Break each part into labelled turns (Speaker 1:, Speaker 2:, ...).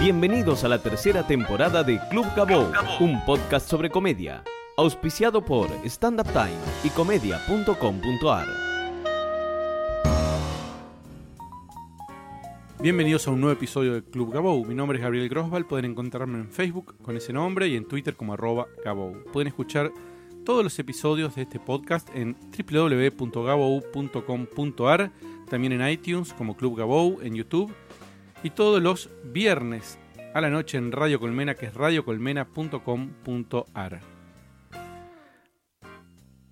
Speaker 1: Bienvenidos a la tercera temporada de Club Gabou, un podcast sobre comedia, auspiciado por Stand Up Time y comedia.com.ar.
Speaker 2: Bienvenidos a un nuevo episodio de Club Gabou. Mi nombre es Gabriel Grosval. Pueden encontrarme en Facebook con ese nombre y en Twitter como arroba Gabou. Pueden escuchar todos los episodios de este podcast en www.gabou.com.ar, también en iTunes como Club Gabou, en YouTube y todos los viernes a la noche en Radio Colmena, que es radiocolmena.com.ar.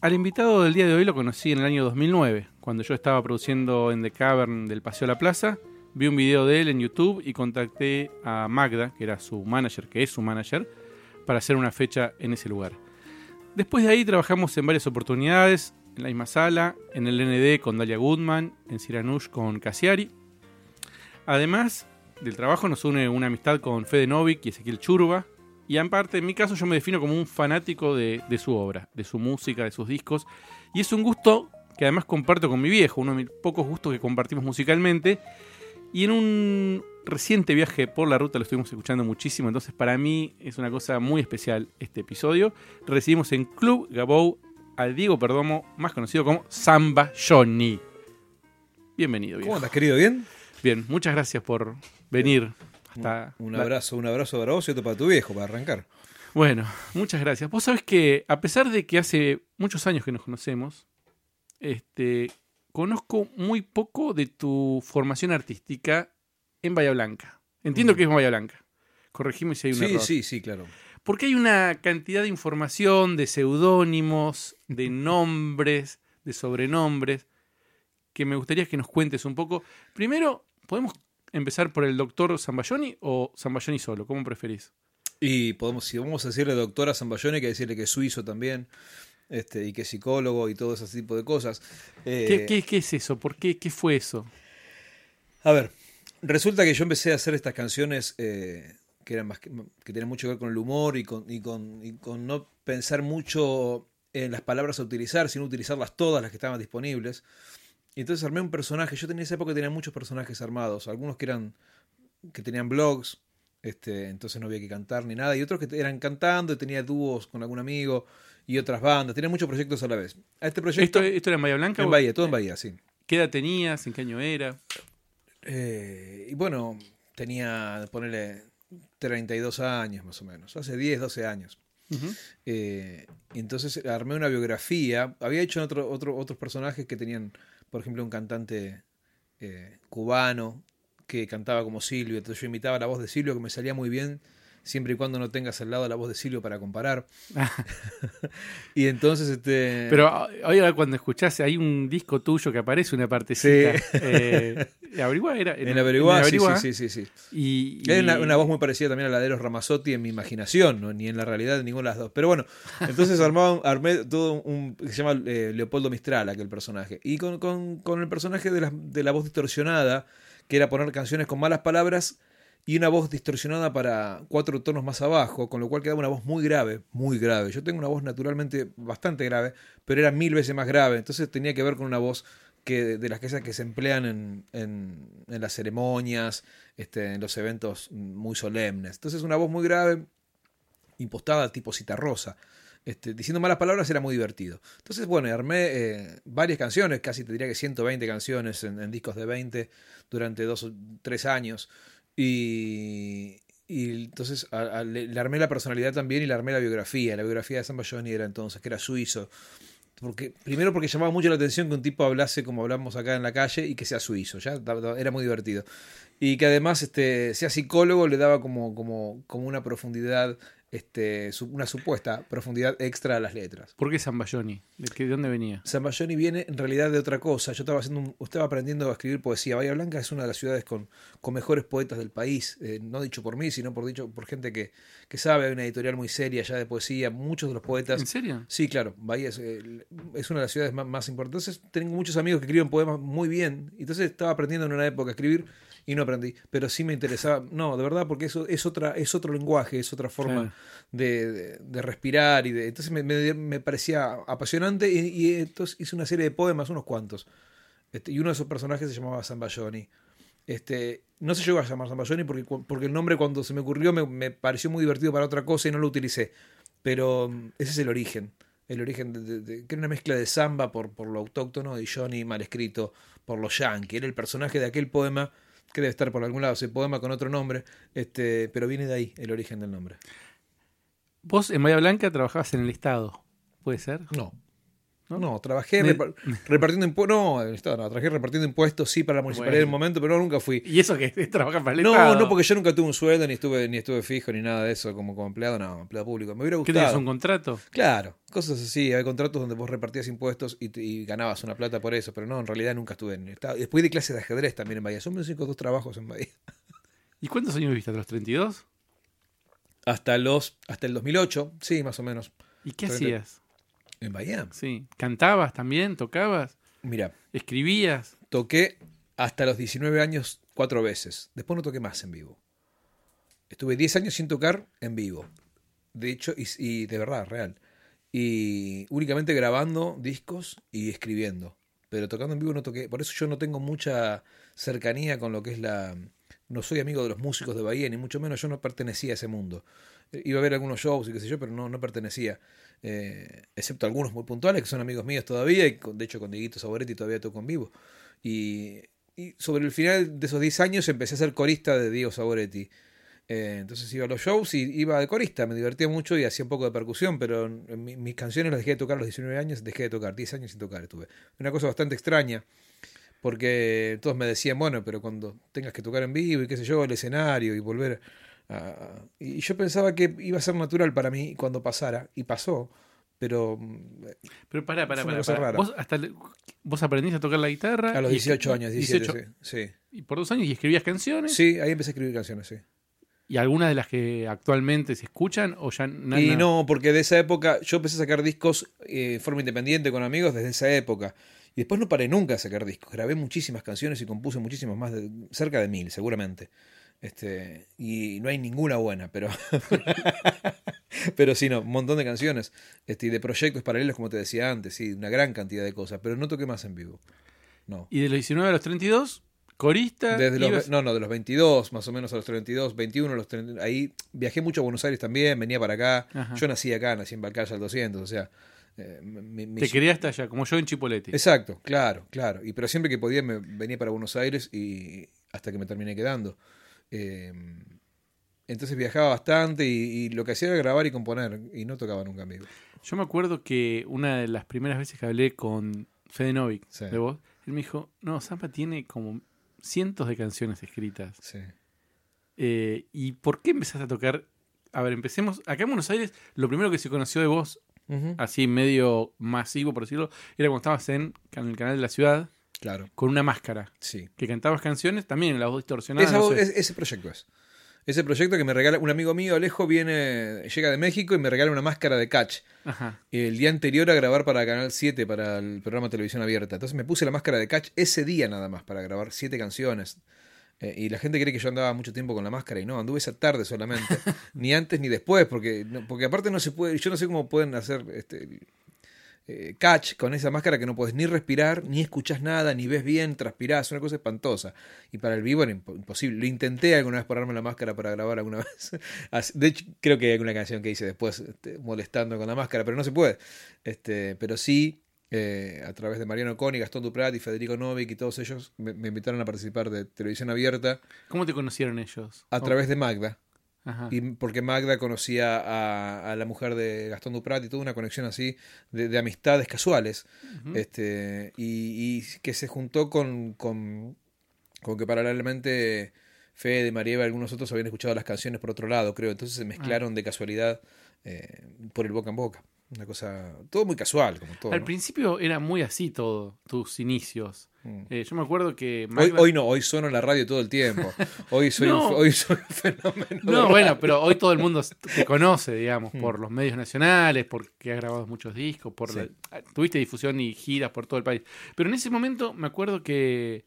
Speaker 2: Al invitado del día de hoy lo conocí en el año 2009, cuando yo estaba produciendo en The Cavern del Paseo a la Plaza. Vi un video de él en YouTube y contacté a Magda, que era su manager, que es su manager, para hacer una fecha en ese lugar. Después de ahí trabajamos en varias oportunidades, en la misma sala, en el ND con Dalia Goodman, en Siranush con Cassiari. Además del trabajo nos une una amistad con Fede Novik y Ezequiel Churba. Y en parte, en mi caso, yo me defino como un fanático de, su obra, de su música, de sus discos. Y es un gusto que además comparto con mi viejo, uno de mis pocos gustos que compartimos musicalmente. Y en un reciente viaje por la ruta lo estuvimos escuchando muchísimo, entonces para mí es una cosa muy especial este episodio. Recibimos en Club Gabou al Diego Perdomo, más conocido como Samba Johnny. Bienvenido, viejo.
Speaker 3: ¿Cómo andas, querido? ¿Bien?
Speaker 2: Bien, muchas gracias por venir hasta...
Speaker 3: Un
Speaker 2: la-
Speaker 3: abrazo, un abrazo para vos y otro para tu viejo, para arrancar.
Speaker 2: Bueno, muchas gracias. Vos sabés que a pesar de que hace muchos años que nos conocemos, este, conozco muy poco de tu formación artística en Bahía Blanca. Entiendo que es en Bahía Blanca. Corregime si hay un
Speaker 3: Sí,
Speaker 2: error.
Speaker 3: sí, sí, claro.
Speaker 2: Porque hay una cantidad de información, de seudónimos, de nombres, de sobrenombres, que me gustaría que nos cuentes un poco. Primero, ¿podemos empezar por el doctor Zambayoni o Zambayoni solo? ¿Cómo preferís?
Speaker 3: Y podemos, si vamos a decirle doctora Zambayone, hay que decirle que es suizo también, este, y que es psicólogo y todo ese tipo de cosas. Eh,
Speaker 2: ¿Qué, qué, qué es eso? ¿Por qué? ¿Qué fue eso?
Speaker 3: A ver, resulta que yo empecé a hacer estas canciones eh, que eran más que, que tenían mucho que ver con el humor y con, y con, y con no pensar mucho en las palabras a utilizar, sino utilizarlas todas las que estaban disponibles. Y entonces armé un personaje. Yo tenía esa época tenía muchos personajes armados, algunos que eran que tenían blogs, este, entonces no había que cantar ni nada, y otros que eran cantando, y tenía dúos con algún amigo y otras bandas, tenía muchos proyectos a la vez. A este proyecto
Speaker 2: ¿Esto, ¿Esto era en Bahía Blanca?
Speaker 3: en
Speaker 2: o-
Speaker 3: Bahía, todo en Bahía, sí.
Speaker 2: ¿Qué edad tenías? ¿En qué año era?
Speaker 3: Eh, y bueno, tenía, ponerle 32 años más o menos, hace 10, 12 años. Eh, y entonces armé una biografía. Había hecho otro, otro- otros personajes que tenían, por ejemplo, un cantante eh, cubano que cantaba como Silvio. Entonces yo imitaba la voz de Silvio, que me salía muy bien, siempre y cuando no tengas al lado la voz de Silvio para comparar. y entonces, este.
Speaker 2: Pero ah, ahora cuando escuchás, hay un disco tuyo que aparece una partecita.
Speaker 3: Sí.
Speaker 2: Eh, averiguá, era.
Speaker 3: en Averiguá,
Speaker 2: en
Speaker 3: sí,
Speaker 2: Averiguá.
Speaker 3: sí, sí, sí, sí.
Speaker 2: Y, y-
Speaker 3: Era una, una voz muy parecida también a la de Eros Ramazzotti en mi imaginación, ¿no? ni en la realidad de ninguna de las dos. Pero bueno, entonces armaba, armé todo un. que se llama eh, Leopoldo Mistral, aquel personaje. Y con, con- con el personaje de la, de la voz distorsionada, que era poner canciones con malas palabras y una voz distorsionada para cuatro tonos más abajo, con lo cual quedaba una voz muy grave, muy grave. Yo tengo una voz naturalmente bastante grave, pero era mil veces más grave. Entonces tenía que ver con una voz que de las que, esas que se emplean en, en- las ceremonias, este, en los eventos muy solemnes. Entonces una voz muy grave, impostada tipo citarrosa. Este, diciendo malas palabras era muy divertido. Entonces, bueno, armé eh, varias canciones, casi te diría que 120 canciones en, en discos de 20 durante dos o tres años. Y, y entonces le, armé la personalidad también y le armé la biografía. La biografía de Samba Johnny era entonces, que era suizo. Porque, primero porque llamaba mucho la atención que un tipo hablase como hablamos acá en la calle y que sea suizo, ya era muy divertido. Y que además este, sea psicólogo le daba como, como, como una profundidad, este, una supuesta profundidad extra a las letras.
Speaker 2: ¿Por qué Zambayoni? ¿De, dónde venía?
Speaker 3: Zambayoni viene en realidad de otra cosa. Yo estaba haciendo un- estaba aprendiendo a escribir poesía. Bahía Blanca es una de las ciudades con, con mejores poetas del país. eh, no dicho por mí, sino por dicho por gente que, que sabe. Hay una editorial muy seria ya de poesía. Muchos de los poetas.
Speaker 2: ¿En serio?
Speaker 3: Sí, claro. Bahía es, eh, es una de las ciudades más, más importantes. Entonces, tengo muchos amigos que escriben poemas muy bien. Entonces, estaba aprendiendo en una época a escribir y no aprendí. Pero sí me interesaba. No, de verdad, porque eso es, otra, es otro lenguaje, es otra forma
Speaker 2: Claro.
Speaker 3: de, de- de respirar. y de Entonces, me, me- me parecía apasionante y, y entonces hice una serie de poemas, unos cuantos. Este, y uno de esos personajes se llamaba Zambayoni. Este, no se llegó a llamar Zambayoni porque, porque el nombre cuando se me ocurrió me, me pareció muy divertido para otra cosa y no lo utilicé. Pero mm, ese es el origen. El origen de, de- de- que era una mezcla de samba por, por lo autóctono y Johnny mal escrito por los yankee. Era el personaje de aquel poema que debe estar por algún lado, ese poema con otro nombre, este, pero viene de ahí el origen del nombre.
Speaker 2: Vos en Bahía Blanca trabajabas en el Estado, ¿puede ser?
Speaker 3: No.
Speaker 2: ¿No?
Speaker 3: No, trabajé
Speaker 2: Me-
Speaker 3: repartiendo impuestos. No, en no, trabajé repartiendo impuestos, sí, para la municipalidad en
Speaker 2: Bueno.
Speaker 3: un momento, pero no, nunca fui.
Speaker 2: Y eso que trabajas para el
Speaker 3: No,
Speaker 2: Estado.
Speaker 3: no, porque yo nunca tuve un sueldo, ni estuve, ni estuve fijo, ni nada de eso como, como empleado, no, empleado público. Me hubiera
Speaker 2: ¿Qué tenías
Speaker 3: gustado.
Speaker 2: un contrato?
Speaker 3: Claro, cosas así. Hay contratos donde vos repartías impuestos y, ganabas una plata por eso, pero no, en realidad nunca estuve en el Estado. Después de clases de ajedrez también en Bahía. Son mis únicos dos trabajos en Bahía.
Speaker 2: ¿Y cuántos años viviste? ¿Hasta los 32?
Speaker 3: Hasta los, hasta el 2008, sí, más o menos.
Speaker 2: ¿Y qué hacías?
Speaker 3: En Bahía.
Speaker 2: Sí. ¿Cantabas también? ¿Tocabas?
Speaker 3: Mira,
Speaker 2: ¿Escribías?
Speaker 3: toqué hasta los 19 años cuatro veces. Después no toqué más en vivo. Estuve 10 años sin tocar en vivo. De hecho, y, y de verdad, real. Y únicamente grabando discos y escribiendo. Pero tocando en vivo no toqué. Por eso yo no tengo mucha cercanía con lo que es la... No soy amigo de los músicos de Bahía, ni mucho menos. Yo no pertenecía a ese mundo. Eh, Iba a ver algunos shows y qué sé yo, pero no, no pertenecía. Eh, excepto algunos muy puntuales que son amigos míos todavía. Y con- de hecho con Dieguito Saboretti todavía toco en vivo. Y, sobre el final de esos 10 años empecé a ser corista de Diego Saboretti. Eh, entonces iba a los shows y iba de corista, me divertía mucho y hacía un poco de percusión, pero mis canciones las dejé de tocar a los 19 años, dejé de tocar, 10 años sin tocar estuve. Una cosa bastante extraña, porque todos me decían, bueno, pero cuando tengas que tocar en vivo y qué sé yo, el escenario y volver a... Y yo pensaba que iba a ser natural para mí cuando pasara, y pasó, pero
Speaker 2: Pero pará, pará, pará.
Speaker 3: cosa
Speaker 2: pará.
Speaker 3: rara.
Speaker 2: ¿Vos, hasta ¿Vos aprendiste a tocar la guitarra?
Speaker 3: a los
Speaker 2: y-
Speaker 3: 18 años, 17,
Speaker 2: 18,
Speaker 3: sí.
Speaker 2: Y por dos años y escribías canciones.
Speaker 3: Sí, ahí empecé a escribir canciones, sí.
Speaker 2: ¿Y algunas de las que actualmente se escuchan o ya na-
Speaker 3: Y no, porque de esa época yo empecé a sacar discos eh, de forma independiente con amigos desde esa época. Y después no paré nunca a sacar discos. Grabé muchísimas canciones y compuse muchísimas más, de, cerca de mil, seguramente. Este, y no hay ninguna buena, pero. pero sí, no, un montón de canciones. Este, y de proyectos paralelos, como te decía antes, sí, una gran cantidad de cosas. Pero no toqué más en vivo. No.
Speaker 2: Y de los 19 a los 32, corista.
Speaker 3: Desde los,
Speaker 2: ibas-
Speaker 3: no, no, de los 22, más o menos a los 32, 21, a los 30, ahí viajé mucho a Buenos Aires también, venía para acá.
Speaker 2: Ajá.
Speaker 3: Yo nací acá, nací en Balcaya al 200, o sea... eh, mi-
Speaker 2: Te criaste allá, como yo en Chipoletti.
Speaker 3: Exacto, claro, claro. Y pero siempre que podía me venía para Buenos Aires y hasta que me terminé quedando. Eh, entonces viajaba bastante y, y lo que hacía era grabar y componer y no tocaba nunca en vivo.
Speaker 2: Yo me acuerdo que una de las primeras veces que hablé con Fede Novik
Speaker 3: Sí.
Speaker 2: de vos, él me dijo, no, Zampa tiene como cientos de canciones escritas.
Speaker 3: Sí.
Speaker 2: Eh, ¿Y por qué empezaste a tocar? A ver, empecemos. Acá en Buenos Aires, lo primero que se conoció de vos, Así medio masivo, por decirlo, era cuando estabas en, en el canal de la ciudad
Speaker 3: Claro,
Speaker 2: con una máscara.
Speaker 3: sí.
Speaker 2: Que cantabas canciones, también la voz distorsionada.
Speaker 3: Esa
Speaker 2: no
Speaker 3: voz-
Speaker 2: sé.
Speaker 3: es- ese proyecto es. Ese proyecto que me regala un amigo mío, Alejo, viene, llega de México y me regala una máscara de catch.
Speaker 2: Ajá.
Speaker 3: el día anterior a grabar para Canal 7, para el programa de televisión abierta. Entonces me puse la máscara de catch ese día nada más para grabar siete canciones. Eh, y la gente cree que yo andaba mucho tiempo con la máscara y no, anduve esa tarde solamente. ni antes ni después, porque, porque aparte no se puede, yo no sé cómo pueden hacer este, eh, catch con esa máscara que no puedes ni respirar, ni escuchás nada, ni ves bien, transpirás, una cosa espantosa. Y para el vivo era impo- imposible. Lo intenté alguna vez ponerme la máscara para grabar alguna vez. De hecho, creo que hay alguna canción que hice después este, molestando con la máscara, pero no se puede. Este, pero sí, eh, a través de Mariano Coni, Gastón Duprat y Federico Novik y todos ellos me, me invitaron a participar de televisión abierta
Speaker 2: ¿Cómo te conocieron ellos?
Speaker 3: a
Speaker 2: Oh,
Speaker 3: través de Magda.
Speaker 2: Ajá.
Speaker 3: Y porque Magda conocía a, a la mujer de Gastón Duprat y toda una conexión así de, de amistades casuales. Este y, y que se juntó con, con, con que paralelamente Fede, Marieva y algunos otros habían escuchado las canciones por otro lado, creo. Entonces se mezclaron de casualidad eh, por el boca en boca. Una cosa, todo muy casual, como todo.
Speaker 2: Al
Speaker 3: ¿no?
Speaker 2: principio era muy así todo, tus inicios.
Speaker 3: Mm.
Speaker 2: Eh, yo me acuerdo que...
Speaker 3: Hoy, hoy no, hoy sueno en la radio todo el tiempo. Hoy soy,
Speaker 2: No.
Speaker 3: un, hoy soy un fenómeno.
Speaker 2: No,
Speaker 3: radio.
Speaker 2: bueno, pero hoy todo el mundo te conoce, digamos,
Speaker 3: Mm.
Speaker 2: por los medios nacionales, porque has grabado muchos discos, por
Speaker 3: Sí.
Speaker 2: la- tuviste difusión y giras por todo el país. Pero en ese momento me acuerdo que,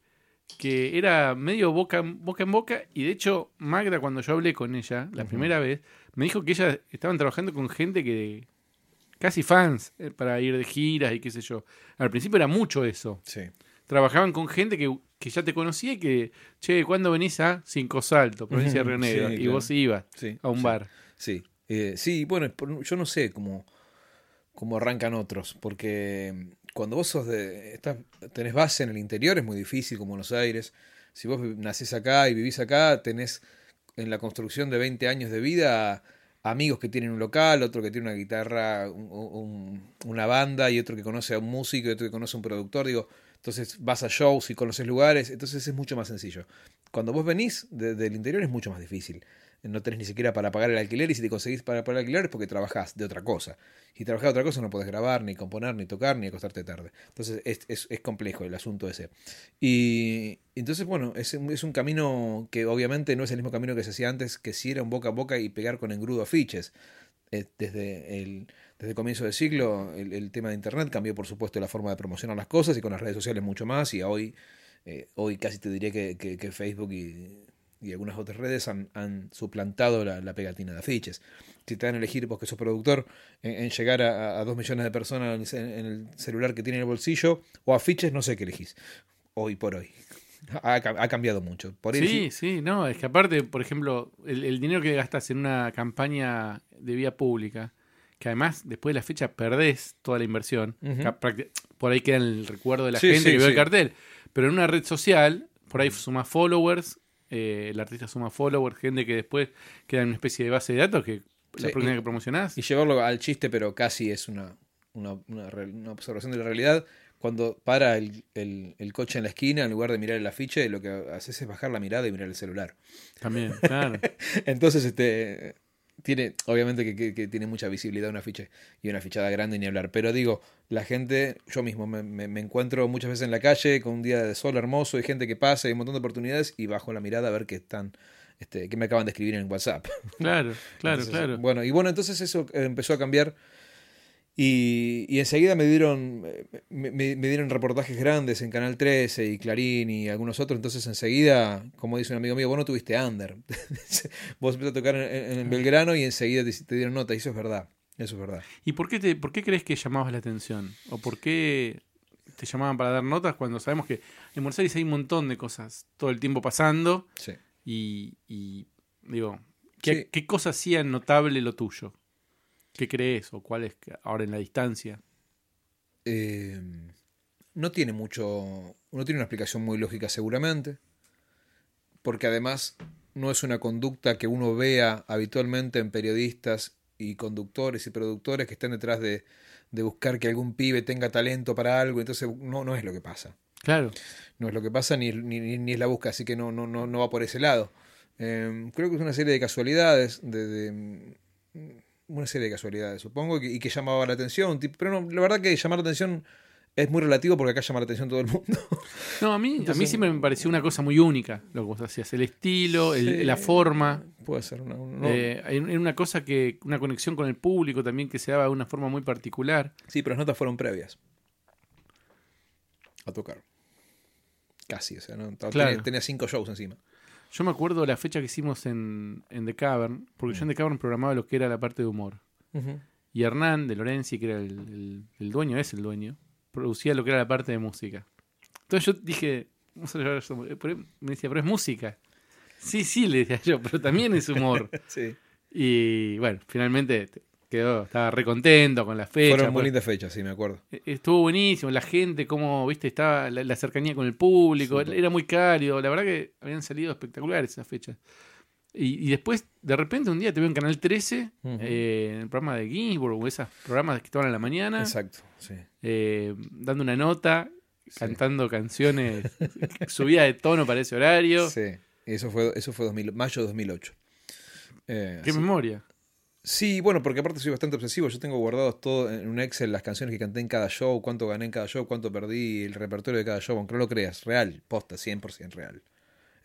Speaker 2: que era medio boca, en- boca en boca, y de hecho Magda, cuando yo hablé con ella la primera vez, me dijo que ella estaban trabajando con gente que casi fans eh, para ir de giras y qué sé yo. Al principio era mucho eso.
Speaker 3: Sí.
Speaker 2: Trabajaban con gente que que ya te conocía y que, che, ¿cuándo venís a Cinco Saltos, provincia de Río Negro?
Speaker 3: sí,
Speaker 2: y
Speaker 3: claro.
Speaker 2: vos ibas
Speaker 3: Sí,
Speaker 2: a un
Speaker 3: sí.
Speaker 2: bar.
Speaker 3: Sí, eh, sí, bueno, yo no sé cómo, cómo arrancan otros, porque mm, cuando vos sos de, estás, tenés base en el interior es muy difícil, como Buenos Aires. Si vos nacés acá y vivís acá, tenés en la construcción de 20 años de vida amigos que tienen un local, otro que tiene una guitarra, un- un- una banda y otro que conoce a un músico y otro que conoce a un productor. Digo, entonces vas a shows y conoces lugares, entonces es mucho más sencillo. Cuando vos venís de- del interior es mucho más difícil. No tenés ni siquiera para pagar el alquiler y si te conseguís para pagar el alquiler es porque trabajás de otra cosa. Si trabajás de otra cosa no podés grabar, ni componer, ni tocar, ni acostarte tarde. Entonces es, es- complejo el asunto ese. Y entonces, bueno, es, es un camino que obviamente no es el mismo camino que se hacía antes, que si era un boca a boca y pegar con engrudo afiches. Eh, desde el, desde comienzo del siglo, el, el tema de Internet cambió, por supuesto, la forma de promocionar las cosas y con las redes sociales mucho más. Y hoy, eh, hoy casi te diría que, que- que Facebook y, y algunas otras redes han, han suplantado la, la pegatina de afiches. Si te dan a elegir, vos que sos productor, en, en llegar a, a dos millones de personas en, en el celular que tiene en el bolsillo, o afiches, no sé qué elegís. Hoy por hoy. Ha, ca- ha cambiado mucho. Por
Speaker 2: Sí, sí, no, es que aparte, por ejemplo, el, el dinero que gastas en una campaña de vía pública, que además después de la fecha perdés toda la inversión, por ahí queda el recuerdo de la
Speaker 3: Sí,
Speaker 2: gente
Speaker 3: sí,
Speaker 2: que vio el cartel, pero en una red social, por ahí suma followers, eh, el artista suma followers, gente que después queda en una especie de base de datos que la
Speaker 3: Sí,
Speaker 2: próxima
Speaker 3: y-
Speaker 2: que promocionás.
Speaker 3: y llevarlo al chiste, pero casi es una, una, una re- una observación de la realidad. Cuando para el, el- el coche en la esquina, en lugar de mirar el afiche, lo que haces es bajar la mirada y mirar el celular.
Speaker 2: También, claro.
Speaker 3: Entonces, este tiene, obviamente que, que- que tiene mucha visibilidad un afiche y una fichada grande ni hablar. Pero digo, la gente, yo mismo me, me- me encuentro muchas veces en la calle con un día de sol hermoso y gente que pasa y un montón de oportunidades y bajo la mirada a ver qué están, este, qué me acaban de escribir en WhatsApp.
Speaker 2: Claro, claro,
Speaker 3: Entonces,
Speaker 2: claro.
Speaker 3: Bueno, y bueno, entonces eso empezó a cambiar. Y, y enseguida me dieron, me, me- me dieron reportajes grandes en Canal 13 y Clarín y algunos otros. Entonces enseguida, como dice un amigo mío, vos no tuviste under. vos empezaste a tocar en, en Belgrano y enseguida te, te dieron nota. Y eso es verdad. Eso es verdad.
Speaker 2: ¿Y por qué, te, por qué crees que llamabas la atención? ¿O por qué te llamaban para dar notas cuando sabemos que en Buenos Aires hay un montón de cosas todo el tiempo pasando?
Speaker 3: Sí.
Speaker 2: Y, y, digo, ¿qué,
Speaker 3: Sí.
Speaker 2: qué cosa hacía notable lo tuyo? ¿Qué crees? ¿O cuál es ahora en la distancia?
Speaker 3: Eh, no tiene mucho, no tiene una explicación muy lógica seguramente, porque además no es una conducta que uno vea habitualmente en periodistas y conductores y productores que estén detrás de, de buscar que algún pibe tenga talento para algo, entonces no, no es lo que pasa.
Speaker 2: Claro,
Speaker 3: No es lo que pasa ni, ni, ni- es la busca, así que no, no, no, no va por ese lado. Eh, creo que es una serie de casualidades, de, de, una serie de casualidades, supongo, y que, y que llamaba la atención. Pero no, la verdad que llamar la atención es muy relativo porque acá llama la atención todo el mundo.
Speaker 2: no, a mí, a mí siempre me pareció una cosa muy única lo que vos hacías, el estilo, el- la forma.
Speaker 3: Puede ser una, no-
Speaker 2: Eh, hay hay una cosa que, una conexión con el público también que se daba de una forma muy particular.
Speaker 3: Sí, pero las notas fueron previas. A tocar. Casi, o sea, ¿no? Tenía cinco shows encima.
Speaker 2: Yo me acuerdo la fecha que hicimos en, en The Cavern, porque yo en The Cavern programaba lo que era la parte de humor. Y Hernán de Lorenzi, que era el, el- el dueño, es el dueño, producía lo que era la parte de música. Entonces yo dije, vamos a llevar eso. Eh, me decía, pero es música. Sí, sí, le decía yo, pero también es humor.
Speaker 3: Sí.
Speaker 2: y bueno, finalmente te- quedó, estaba recontento con la fecha.
Speaker 3: Fueron muy
Speaker 2: pues,
Speaker 3: lindas fechas, sí, me acuerdo.
Speaker 2: eh, Estuvo buenísimo, la gente, como, viste, estaba la, la cercanía con el público,
Speaker 3: Sí.
Speaker 2: era muy cálido, la verdad que habían salido espectaculares esas fechas. Y, y después, de repente, un día te veo en Canal 13,
Speaker 3: Ujú.
Speaker 2: eh, en el programa de Ginsburg, o esos programas que estaban a la mañana,
Speaker 3: Exacto, sí.
Speaker 2: eh, dando una nota,
Speaker 3: Sí.
Speaker 2: cantando canciones, subida de tono para ese horario.
Speaker 3: Sí, eso fue, eso fue 2000 mayo de 2008. Eh,
Speaker 2: Qué memoria.
Speaker 3: Sí, bueno, porque aparte soy bastante obsesivo. Yo tengo guardados todo en un Excel las canciones que canté en cada show, cuánto gané en cada show, cuánto perdí, el repertorio de cada show, aunque no lo creas, real, posta, 100% real.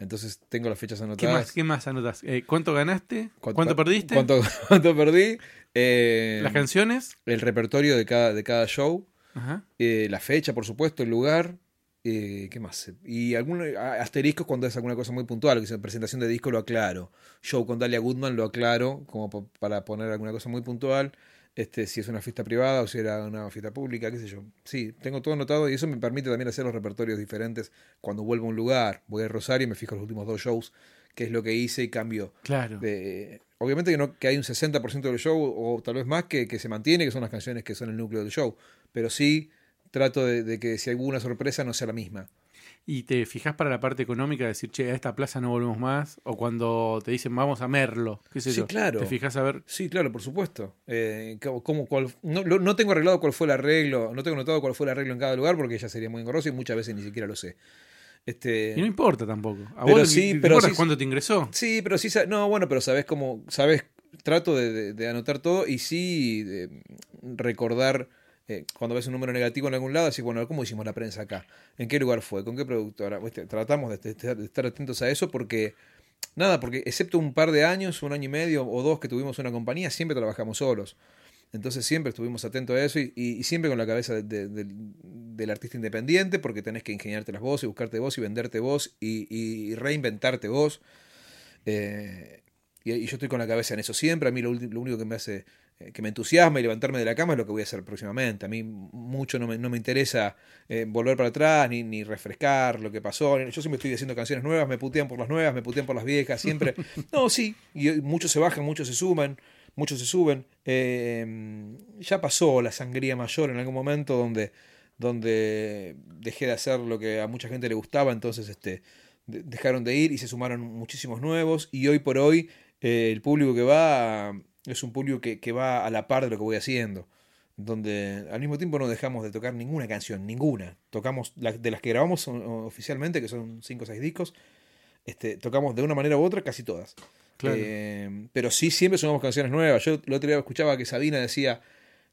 Speaker 3: Entonces tengo las fechas
Speaker 2: ¿Qué
Speaker 3: anotadas.
Speaker 2: más, ¿Qué más anotas? Eh, ¿Cuánto ganaste? ¿Cuánto,
Speaker 3: ¿Cuánto,
Speaker 2: perdiste?
Speaker 3: ¿Cuánto, cuánto perdí? Eh,
Speaker 2: ¿Las canciones?
Speaker 3: el repertorio de cada, de cada show,
Speaker 2: Ajá.
Speaker 3: eh, la fecha, por supuesto, el lugar. Eh, ¿Qué más? Y algún a- asteriscos cuando es alguna cosa muy puntual, que es presentación de disco lo aclaro. Show con Dalia Goodman lo aclaro, como para poner alguna cosa muy puntual. este, si es una fiesta privada o si era una fiesta pública, qué sé yo. Sí, tengo todo anotado y eso me permite también hacer los repertorios diferentes cuando vuelvo a un lugar. Voy a Rosario y me fijo los últimos dos shows, qué es lo que hice y cambio.
Speaker 2: Claro.
Speaker 3: De, obviamente que, no, que hay un 60% del show o tal vez más que, que se mantiene, que son las canciones que son el núcleo del show. Pero sí trato de, de que si hay alguna sorpresa no sea la misma.
Speaker 2: ¿Y te fijas para la parte económica, decir, che, a esta plaza no volvemos más? O cuando te dicen, vamos a Merlo, qué sé
Speaker 3: Sí,
Speaker 2: yo.
Speaker 3: claro.
Speaker 2: ¿Te fijas a ver?
Speaker 3: Sí, claro, por supuesto. Eh, ¿cómo- cómo- cuál- no, no tengo arreglado cuál fue el arreglo, no tengo notado cuál fue el arreglo en cada lugar porque ya sería muy engorroso y muchas veces ni siquiera lo sé. Este,
Speaker 2: Y no importa tampoco. ¿A
Speaker 3: Pero
Speaker 2: vos
Speaker 3: sí,
Speaker 2: te
Speaker 3: pero sí-
Speaker 2: cuánto te ingresó?
Speaker 3: Sí, pero sí, no, bueno, pero sabes cómo, sabes, trato de, de- de anotar todo y sí de recordar eh, cuando ves un número negativo en algún lado, así bueno, ¿cómo hicimos la prensa acá? ¿En qué lugar fue? ¿Con qué productora? Tratamos de, estar atentos a eso porque, nada, porque excepto un par de años, un año y medio o dos que tuvimos una compañía, siempre trabajamos solos. Entonces siempre estuvimos atentos a eso y, siempre con la cabeza de- de- del- artista independiente, porque tenés que ingeniarte las voces, buscarte vos y venderte vos y, reinventarte vos. Eh, y, yo estoy con la cabeza en eso siempre. A mí lo, único que me hace, que me entusiasma y levantarme de la cama es lo que voy a hacer próximamente. A mí mucho no me, no me interesa eh, volver para atrás ni, ni refrescar lo que pasó. Yo siempre estoy haciendo canciones nuevas, me putean por las nuevas, me putean por las viejas, siempre. No, sí, y eh, muchos se bajan, muchos se suman, muchos se suben. Eh, ya pasó la sangría mayor en algún momento donde, donde dejé de hacer lo que a mucha gente le gustaba, entonces este, de- dejaron de ir y se sumaron muchísimos nuevos y hoy por hoy eh, el público que va es un público que, que va a la par de lo que voy haciendo donde al mismo tiempo no dejamos de tocar ninguna canción, ninguna. Tocamos la- de las que grabamos oficialmente, que son 5 o 6 discos, este, tocamos de una manera u otra casi todas.
Speaker 2: Claro.
Speaker 3: Eh, pero sí siempre sumamos canciones nuevas. Yo el otro día escuchaba que Sabina decía,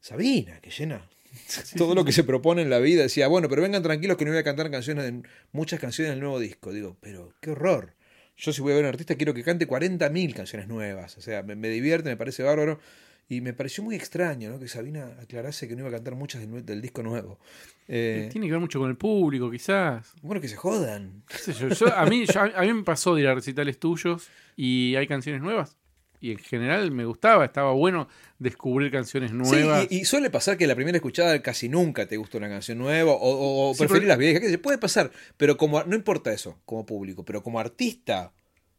Speaker 3: Sabina, que llena todo lo que se propone en la vida. Decía, bueno, pero vengan tranquilos que no voy a cantar canciones de muchas canciones del nuevo disco. Digo, pero qué horror. Yo si voy a ver a un artista quiero que cante 40.000 canciones nuevas. O sea, me, me divierte, me parece bárbaro. Y me pareció muy extraño ¿no? que Sabina aclarase que no iba a cantar muchas del, disco nuevo. Eh,
Speaker 2: Tiene que ver mucho con el público, quizás.
Speaker 3: bueno, que se jodan.
Speaker 2: Yo- a, mí, yo- a mí me pasó de ir a recitales tuyos y hay canciones nuevas. Y en general me gustaba, estaba bueno descubrir canciones nuevas.
Speaker 3: Sí, y, y suele pasar que la primera escuchada casi nunca te gusta una canción nueva o, o-
Speaker 2: Sí,
Speaker 3: preferís
Speaker 2: pero-
Speaker 3: las viejas. sé yo, Puede pasar, pero como no importa eso como público, pero como artista,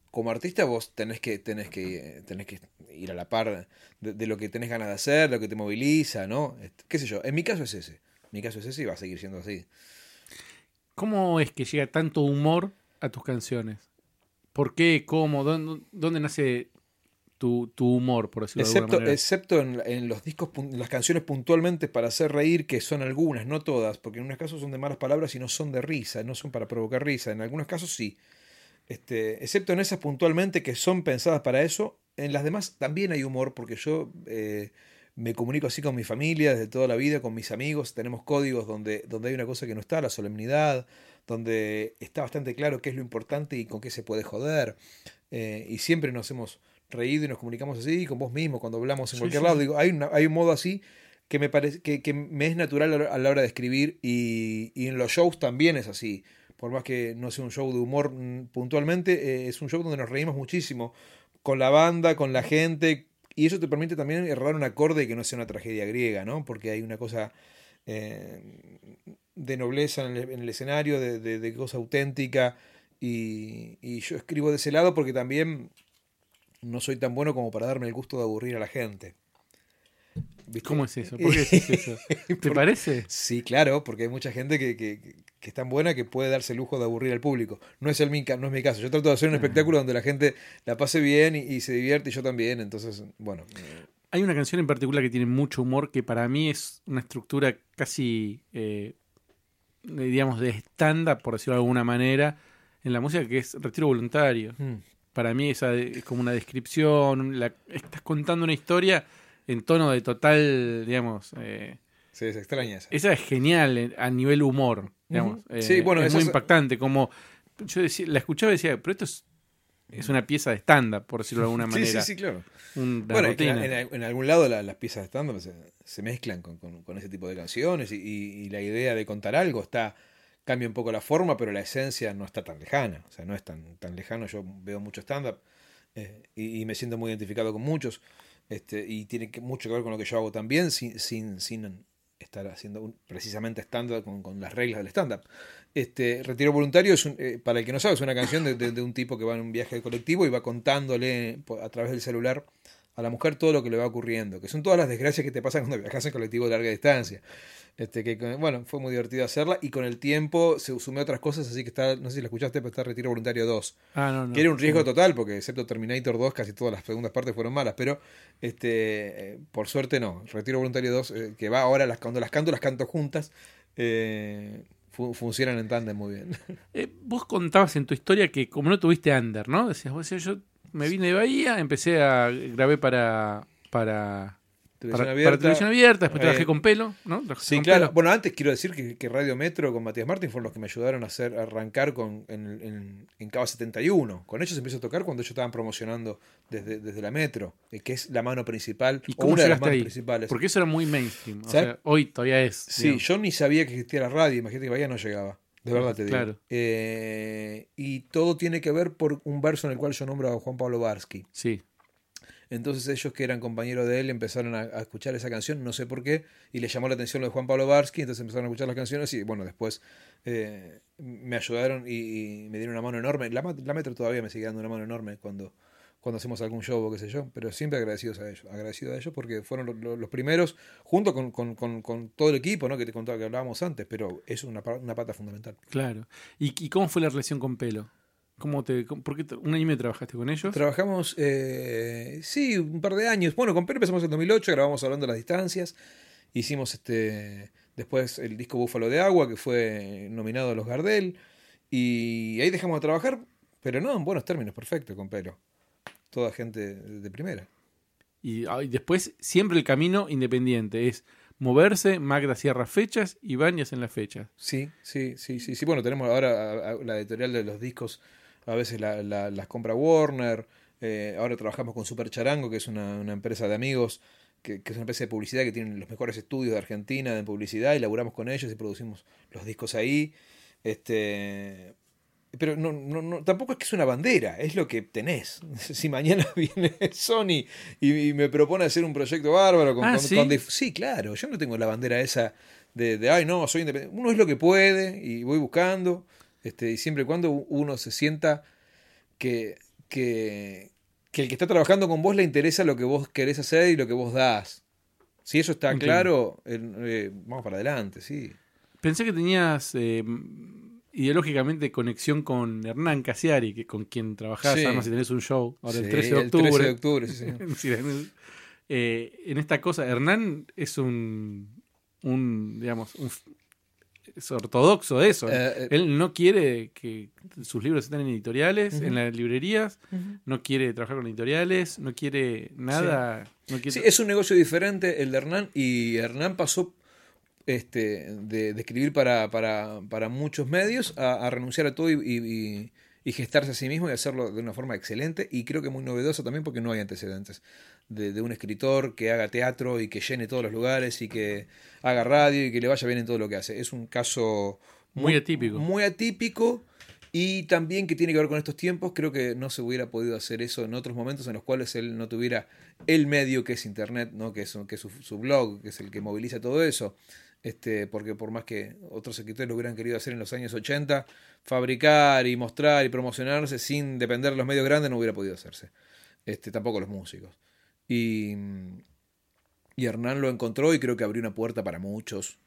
Speaker 3: como artista vos tenés que tenés que tenés que ir a la par de, de lo que tenés ganas de hacer, lo que te moviliza, ¿no? Qué sé yo. En mi caso es ese. Mi caso es ese y va a seguir siendo así.
Speaker 2: ¿Cómo es que llega tanto humor a tus canciones? ¿Por qué? ¿Cómo? ¿Dónde, dónde nace tu, tu humor, por decirlo de
Speaker 3: Excepto,
Speaker 2: alguna manera?
Speaker 3: excepto en, en los discos, en las canciones puntualmente para hacer reír, que son algunas, no todas, porque en unos casos son de malas palabras y no son de risa, no son para provocar risa. En algunos casos sí. Este, excepto en esas puntualmente que son pensadas para eso, en las demás también hay humor, porque yo eh, me comunico así con mi familia desde toda la vida, con mis amigos, tenemos códigos donde, donde hay una cosa que no está, la solemnidad, donde está bastante claro qué es lo importante y con qué se puede joder. Eh, y siempre nos hemos reído y nos comunicamos así, con vos mismo, cuando hablamos en
Speaker 2: Sí,
Speaker 3: cualquier
Speaker 2: sí.
Speaker 3: lado. Digo, hay, una- hay un modo así que me, parece, que, que me es natural a la- hora de escribir y, y en los shows también es así. Por más que no sea un show de humor mm, puntualmente, eh, es un show donde nos reímos muchísimo con la banda, con la gente, y eso te permite también errar un acorde y que no sea una tragedia griega, ¿no? Porque hay una cosa eh, de nobleza en el, en el escenario, de, de- de cosa auténtica, y, y yo escribo de ese lado porque también no soy tan bueno como para darme el gusto de aburrir a la gente. ¿Viste?
Speaker 2: ¿Cómo es eso? ¿Por qué decís eso? ¿Te parece?
Speaker 3: Sí, claro, porque hay mucha gente que, que, que es tan buena que puede darse el lujo de aburrir al público. No es, el, no es mi caso. Yo trato de hacer un espectáculo donde la gente la pase bien y, y se divierte y yo también. Entonces, bueno.
Speaker 2: Hay una canción en particular que tiene mucho humor que para mí es una estructura casi, eh, digamos, de stand-up, por decirlo de alguna manera, en la música que es Retiro Voluntario.
Speaker 3: mm,
Speaker 2: Para mí esa es como una descripción, la- estás contando una historia en tono de total, digamos, eh,
Speaker 3: sí, se extraña esa.
Speaker 2: esa es genial eh, a nivel humor, digamos.
Speaker 3: Ujú.
Speaker 2: Eh,
Speaker 3: Sí, bueno,
Speaker 2: es muy
Speaker 3: es-
Speaker 2: impactante, como yo decía- la escuchaba y decía, pero esto es, es una pieza de stand-up, por decirlo de alguna
Speaker 3: Sí,
Speaker 2: manera.
Speaker 3: sí, sí, claro.
Speaker 2: Una
Speaker 3: Bueno, en,
Speaker 2: rutina.
Speaker 3: en- en algún lado la- las piezas de stand-up se, se mezclan con, con- con ese tipo de canciones y, y- y la idea de contar algo está cambia un poco la forma, pero la esencia no está tan lejana. O sea, no es tan, tan lejano. Yo veo mucho stand-up eh, y, me siento muy identificado con muchos. Este, y tiene mucho que ver con lo que yo hago también, sin, sin, sin estar haciendo precisamente stand-up con, las reglas del stand-up. Este, Retiro Voluntario, es un- eh, para el que no sabe, es una canción de, un tipo que va en un viaje de colectivo y va contándole a través del celular a la mujer todo lo que le va ocurriendo, que son todas las desgracias que te pasan cuando viajas en colectivo de larga distancia. Este, que bueno, fue muy divertido hacerla y con el tiempo se sumé otras cosas, así que está, no sé si la escuchaste, pero está Retiro Voluntario 2.
Speaker 2: Ah, no, no.
Speaker 3: Que era un riesgo total, porque excepto Terminator 2, casi todas las segundas partes fueron malas, pero este eh, por suerte no. Retiro Voluntario 2, eh, que va ahora, las, cuando las canto, las canto juntas, eh, fu- funcionan en tándem muy bien.
Speaker 2: Eh, vos contabas en tu historia que como no tuviste under, ¿no? Decías, vos decías, yo me vine de Bahía, empecé a grabé para para
Speaker 3: Televisión
Speaker 2: para,
Speaker 3: abierta.
Speaker 2: para televisión abierta, después
Speaker 3: Eh,
Speaker 2: trabajé con pelo, ¿no? Trabajé
Speaker 3: Sí, claro.
Speaker 2: pelo.
Speaker 3: Bueno, antes quiero decir que, que Radio Metro con Matías Martín fueron los que me ayudaron a hacer a arrancar con, en, en, en Cava 71. Con ellos empecé a tocar cuando ellos estaban promocionando desde, desde la Metro, eh, que es la mano principal,
Speaker 2: ¿Y
Speaker 3: o
Speaker 2: cómo
Speaker 3: una de las manos
Speaker 2: ahí?
Speaker 3: principales.
Speaker 2: Porque eso era muy mainstream. O sea, hoy todavía es.
Speaker 3: Sí,
Speaker 2: digamos.
Speaker 3: yo ni sabía que existía la radio, imagínate que Bahía no llegaba. De verdad te digo.
Speaker 2: Claro.
Speaker 3: Eh, y todo tiene que ver por un verso en el cual yo nombro a Juan Pablo Barsky.
Speaker 2: Sí.
Speaker 3: Entonces ellos que eran compañeros de él empezaron a, a escuchar esa canción, no sé por qué, y les llamó la atención lo de Juan Pablo Barsky, entonces empezaron a escuchar las canciones y bueno, después eh, me ayudaron y, y me dieron una mano enorme. La, la Metro todavía me sigue dando una mano enorme cuando, cuando hacemos algún show o qué sé yo, pero siempre agradecidos a ellos, agradecido a ellos porque fueron lo- lo- los, primeros, junto con, con- con- con todo el equipo ¿no? que te contaba que hablábamos antes, pero es una, una pata fundamental.
Speaker 2: Claro. ¿Y, y cómo fue la relación con pelo? ¿Cómo te, cómo- ¿Por qué un año y medio trabajaste con ellos?
Speaker 3: Trabajamos, eh, sí, un par de años. Bueno, con Pedro empezamos en 2008, grabamos hablando de las distancias. Hicimos este después el disco Búfalo de Agua, que fue nominado a los Gardel. Y ahí dejamos de trabajar, pero no en buenos términos, perfecto, con Pedro. Toda gente de primera.
Speaker 2: Y, ah, y después siempre el camino independiente es moverse, Magda cierra fechas y Bañas en las fechas.
Speaker 3: Sí, sí, sí, sí. sí. Bueno, tenemos ahora a- a- la editorial de los discos, a veces la- la- las compra Warner. eh, ahora trabajamos con Super Charango, que es una, una empresa de amigos, que, que es una empresa de publicidad que tienen los mejores estudios de Argentina de publicidad y laburamos con ellos y producimos los discos ahí. Este, pero no, no, no, tampoco es que es una bandera, es lo que tenés. Si mañana viene Sony y, y me propone hacer un proyecto bárbaro con,
Speaker 2: Ah,
Speaker 3: con-
Speaker 2: ¿sí?
Speaker 3: con dif- sí, claro, yo no tengo la bandera esa de, de, ay, no, soy independiente. Uno es lo que puede y voy buscando, este, y siempre y cuando uno se sienta que, que, que el que está trabajando con vos le interesa lo que vos querés hacer y lo que vos das. Si eso está
Speaker 2: Entiendo.
Speaker 3: claro, eh, vamos para adelante, sí.
Speaker 2: Pensé que tenías eh, ideológicamente conexión con Hernán Casiari, que con quien trabajás,
Speaker 3: Sí.
Speaker 2: además si tenés un show ahora el
Speaker 3: Sí,
Speaker 2: 13 de octubre.
Speaker 3: 13 de octubre, sí.
Speaker 2: Sí, eh, en esta cosa, Hernán es un, un digamos, un, es ortodoxo de eso.
Speaker 3: Eh, eh,
Speaker 2: Él no quiere que sus libros estén en editoriales, en las librerías, no quiere trabajar con editoriales, no quiere nada. No quiere...
Speaker 3: Sí, es un negocio diferente el de Hernán y Hernán pasó este, de, de escribir para, para, para muchos medios a, a renunciar a todo y, y- y gestarse a sí mismo y hacerlo de una forma excelente y creo que muy novedosa también porque no hay antecedentes de, de un escritor que haga teatro y que llene todos los lugares y que haga radio y que le vaya bien en todo lo que hace. Es un caso
Speaker 2: Muy atípico.
Speaker 3: Muy atípico y también que tiene que ver con estos tiempos. Creo que no se hubiera podido hacer eso en otros momentos en los cuales él no tuviera el medio que es Internet, ¿no? que es, que es su, su blog, que es el que moviliza todo eso. Este, porque por más que otros escritores lo hubieran querido hacer en los años 80, fabricar y mostrar y promocionarse sin depender de los medios grandes no hubiera podido hacerse. Este, tampoco los músicos. Y, y Hernán lo encontró y creo que abrió una puerta para muchos.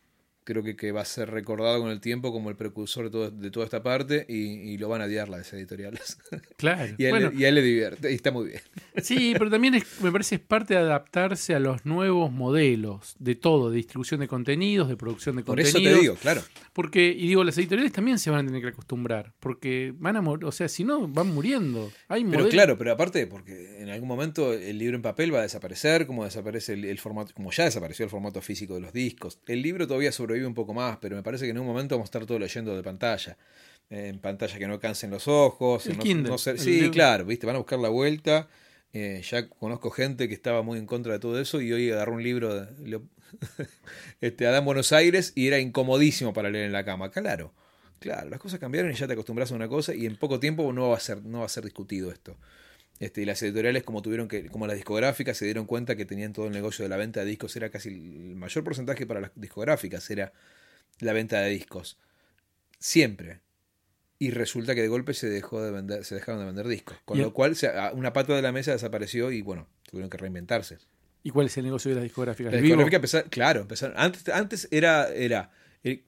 Speaker 3: Creo que, que va a ser recordado con el tiempo como el precursor de, todo- de toda esta parte y, y lo van a odiar las editoriales.
Speaker 2: Claro.
Speaker 3: y, a él,
Speaker 2: Bueno,
Speaker 3: y a él le divierte y está muy bien.
Speaker 2: sí, pero también es- me parece es parte de adaptarse a los nuevos modelos de todo, de distribución de contenidos, de producción de
Speaker 3: Por
Speaker 2: contenidos.
Speaker 3: eso te digo, claro.
Speaker 2: Porque, y digo, las editoriales también se van a tener que acostumbrar. Porque van a morir, o sea, si no, van muriendo. Hay
Speaker 3: Pero
Speaker 2: modelos-
Speaker 3: claro, pero aparte, porque en algún momento el libro en papel va a desaparecer, como desaparece el, el formato, como ya desapareció el formato físico de los discos. El libro todavía sobrevive un poco más, pero me parece que en un momento vamos a estar todo leyendo de pantalla. Eh, en pantalla que no cansen los ojos.
Speaker 2: El
Speaker 3: no-
Speaker 2: Kindle,
Speaker 3: no ser- sí, claro, viste, van a buscar la vuelta. Eh, ya conozco gente que estaba muy en contra de todo eso y hoy agarró un libro de Leo- este, Adán Buenos Aires y era incomodísimo para leer en la cama. Claro, claro, las cosas cambiaron y ya te acostumbras a una cosa y en poco tiempo no va a ser, no va a ser discutido esto. Este, y las editoriales, como tuvieron que, como las discográficas, se dieron cuenta que tenían todo el negocio de la venta de discos, era casi el mayor porcentaje para las discográficas, era la venta de discos. Siempre. Y resulta que de golpe se dejó de vender, se dejaron de vender discos. Con lo cual una pata de la mesa desapareció y bueno, tuvieron que reinventarse.
Speaker 2: ¿Y cuál es el negocio de las discográficas?
Speaker 3: La
Speaker 2: ¿El vivo?
Speaker 3: discográfica empezar- claro, empezaron. Antes, antes era, era eh,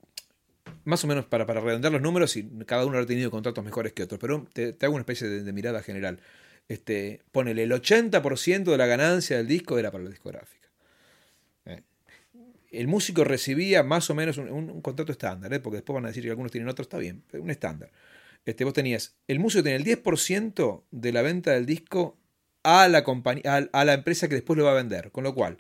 Speaker 3: más o menos para, para redondear los números y cada uno ha tenido contratos mejores que otros, pero te, te hago una especie de, de mirada general. Este, ponele, el 80% de la ganancia del disco era para la discográfica. Eh, El músico recibía más o menos un, un- un contrato estándar, ¿eh? porque después van a decir que algunos tienen otro, está bien, pero un estándar. Este, vos tenías, el músico tenía el 10% de la venta del disco a la, compañía, a, a la empresa que después lo va a vender. Con lo cual,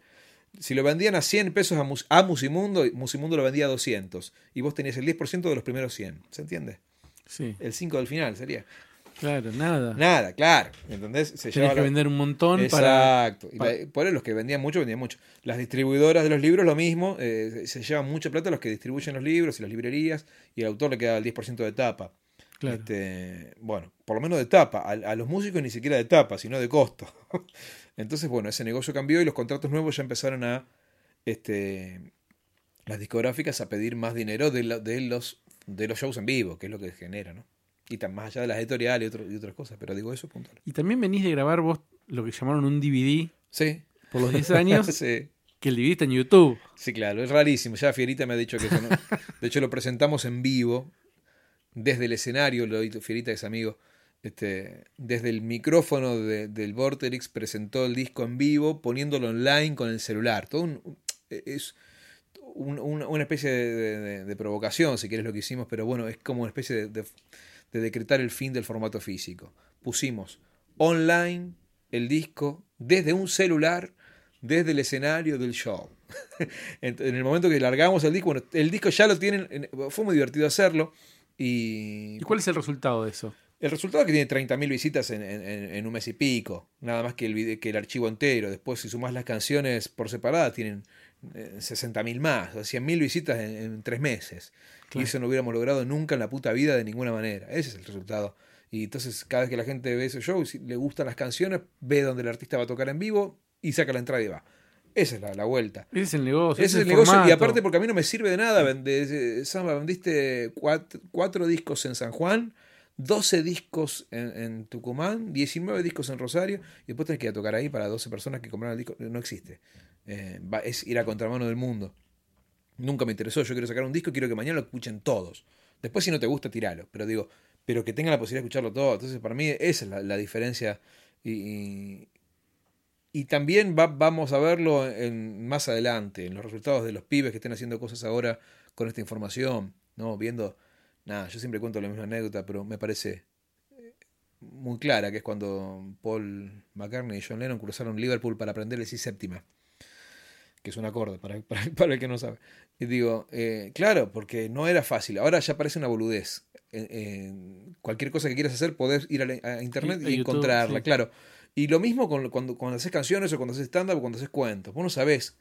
Speaker 3: si lo vendían a 100 pesos a, Mus- a Musimundo, Musimundo lo vendía a 200. Y vos tenías el 10% de los primeros 100. ¿Se entiende?
Speaker 2: Sí,
Speaker 3: El 5 del final sería.
Speaker 2: Claro, nada.
Speaker 3: Nada, claro. ¿Entendés? Se llevaba
Speaker 2: que
Speaker 3: la-
Speaker 2: vender un montón para...
Speaker 3: Exacto.
Speaker 2: Para-
Speaker 3: por eso los que vendían mucho, vendían mucho. Las distribuidoras de los libros, lo mismo. eh, se llevan mucha plata los que distribuyen los libros y las librerías. Y al autor le queda el 10% de tapa.
Speaker 2: Claro.
Speaker 3: Este, bueno, por lo menos de tapa. A, a los músicos ni siquiera de tapa, sino de costo. Entonces, bueno, ese negocio cambió y los contratos nuevos ya empezaron a. Este, las discográficas a pedir más dinero de, la- de los, de los shows en vivo, que es lo que genera, ¿no? Y tan más allá de las editoriales y, otro- y otras cosas, pero digo eso puntual.
Speaker 2: Y también venís de grabar vos lo que llamaron un DVD
Speaker 3: Sí.
Speaker 2: por los 10 años,
Speaker 3: sí.
Speaker 2: que el DVD está en YouTube.
Speaker 3: Sí, claro, es rarísimo. Ya Fierita me ha dicho que eso no. De hecho, lo presentamos en vivo, desde el escenario, lo Fierita, es amigo. Este, desde el micrófono de- del Vorterix presentó el disco en vivo, poniéndolo online con el celular. Todo un- es un- un- una especie de, de- de provocación, si quieres lo que hicimos, pero bueno, es como una especie de, de- de decretar el fin del formato físico. Pusimos online el disco desde un celular, desde el escenario del show. en, el momento que largamos el disco, bueno, el disco ya lo tienen, en- fue muy divertido hacerlo. Y,
Speaker 2: ¿Y cuál es el resultado de eso?
Speaker 3: el resultado es que tiene 30.000 visitas en, en- en- un mes y pico, nada más que el, que el archivo entero. Después, si sumás las canciones por separada, tienen 60.000 más, o 100.000 visitas en, en tres meses.
Speaker 2: Claro.
Speaker 3: Y eso no hubiéramos logrado nunca en la puta vida de ninguna manera. Ese es el resultado. Y entonces, cada vez que la gente ve ese show, si le gustan las canciones, ve donde el artista va a tocar en vivo y saca la entrada y va. Esa es la, la vuelta.
Speaker 2: Ese es el negocio.
Speaker 3: Ese es el negocio. Y aparte, porque a mí no me sirve de nada. vende- Samba, vendiste cuatro, cuatro discos en San Juan, 12 discos en, en Tucumán, 19 discos en Rosario, y después tenés que ir a tocar ahí para 12 personas que compraron el disco. No existe. Eh, es ir a contramano del mundo. Nunca me interesó. Yo quiero sacar un disco quiero que mañana lo escuchen todos. Después, si no te gusta, tiralo. Pero digo, pero que tengan la posibilidad de escucharlo todo. Entonces, para mí, esa es la, la diferencia. Y, y, también va- vamos a verlo en, más adelante, en los resultados de los pibes que estén haciendo cosas ahora con esta información, ¿no? Viendo, nada, yo siempre cuento la misma anécdota, pero me parece eh, muy clara, que es cuando Paul McCartney y John Lennon cruzaron Liverpool para aprender el si séptima, que es un acorde, para, para, para el que no sabe. Y digo, eh, claro, porque no era fácil, ahora ya parece una boludez. Eh, eh, cualquier cosa que quieras hacer, podés ir a, la- a internet
Speaker 2: Y- a
Speaker 3: y,
Speaker 2: YouTube,
Speaker 3: encontrarla,
Speaker 2: sí.
Speaker 3: claro. Y lo mismo con, cuando, cuando haces canciones o cuando haces stand-up o cuando haces cuentos. Vos no sabés.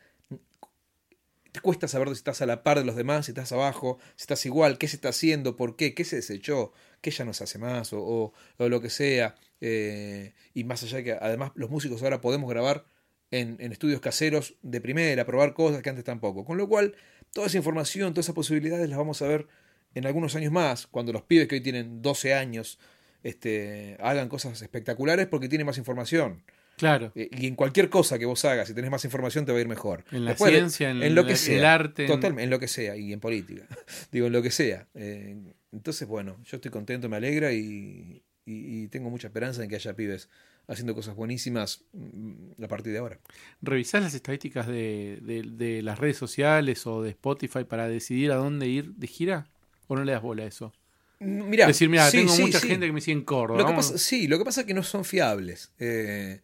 Speaker 3: Te cuesta saber si estás a la par de los demás, si estás abajo, si estás igual, qué se está haciendo, por qué, qué se desechó, qué ya no se hace más o, o- o lo que sea. Eh, y más allá de que además los músicos ahora podemos grabar en, en estudios caseros de primera, probar cosas que antes tampoco. Con lo cual, toda esa información, todas esas posibilidades las vamos a ver en algunos años más, cuando los pibes que hoy tienen 12 años este, hagan cosas espectaculares porque tienen más información.
Speaker 2: Claro.
Speaker 3: Eh, Y en cualquier cosa que vos hagas, si tenés más información, te va a ir mejor.
Speaker 2: En la
Speaker 3: Después,
Speaker 2: ciencia, en,
Speaker 3: lo que
Speaker 2: el,
Speaker 3: sea.
Speaker 2: el arte. en-
Speaker 3: Totalmente, en lo que sea, y en política. Digo, en lo que sea. Eh, entonces, bueno, yo estoy contento, me alegra y, y- y tengo mucha esperanza en que haya pibes haciendo cosas buenísimas mm, a partir de ahora.
Speaker 2: ¿Revisás las estadísticas de, de- de las redes sociales o de Spotify para decidir a dónde ir de gira? ¿O no le das bola a eso?
Speaker 3: Mira,
Speaker 2: Decir, mira,
Speaker 3: sí,
Speaker 2: tengo
Speaker 3: sí,
Speaker 2: mucha
Speaker 3: sí.
Speaker 2: gente que me sigue en Córdoba.
Speaker 3: Lo que pasa, sí, lo que pasa es que no son fiables. Eh,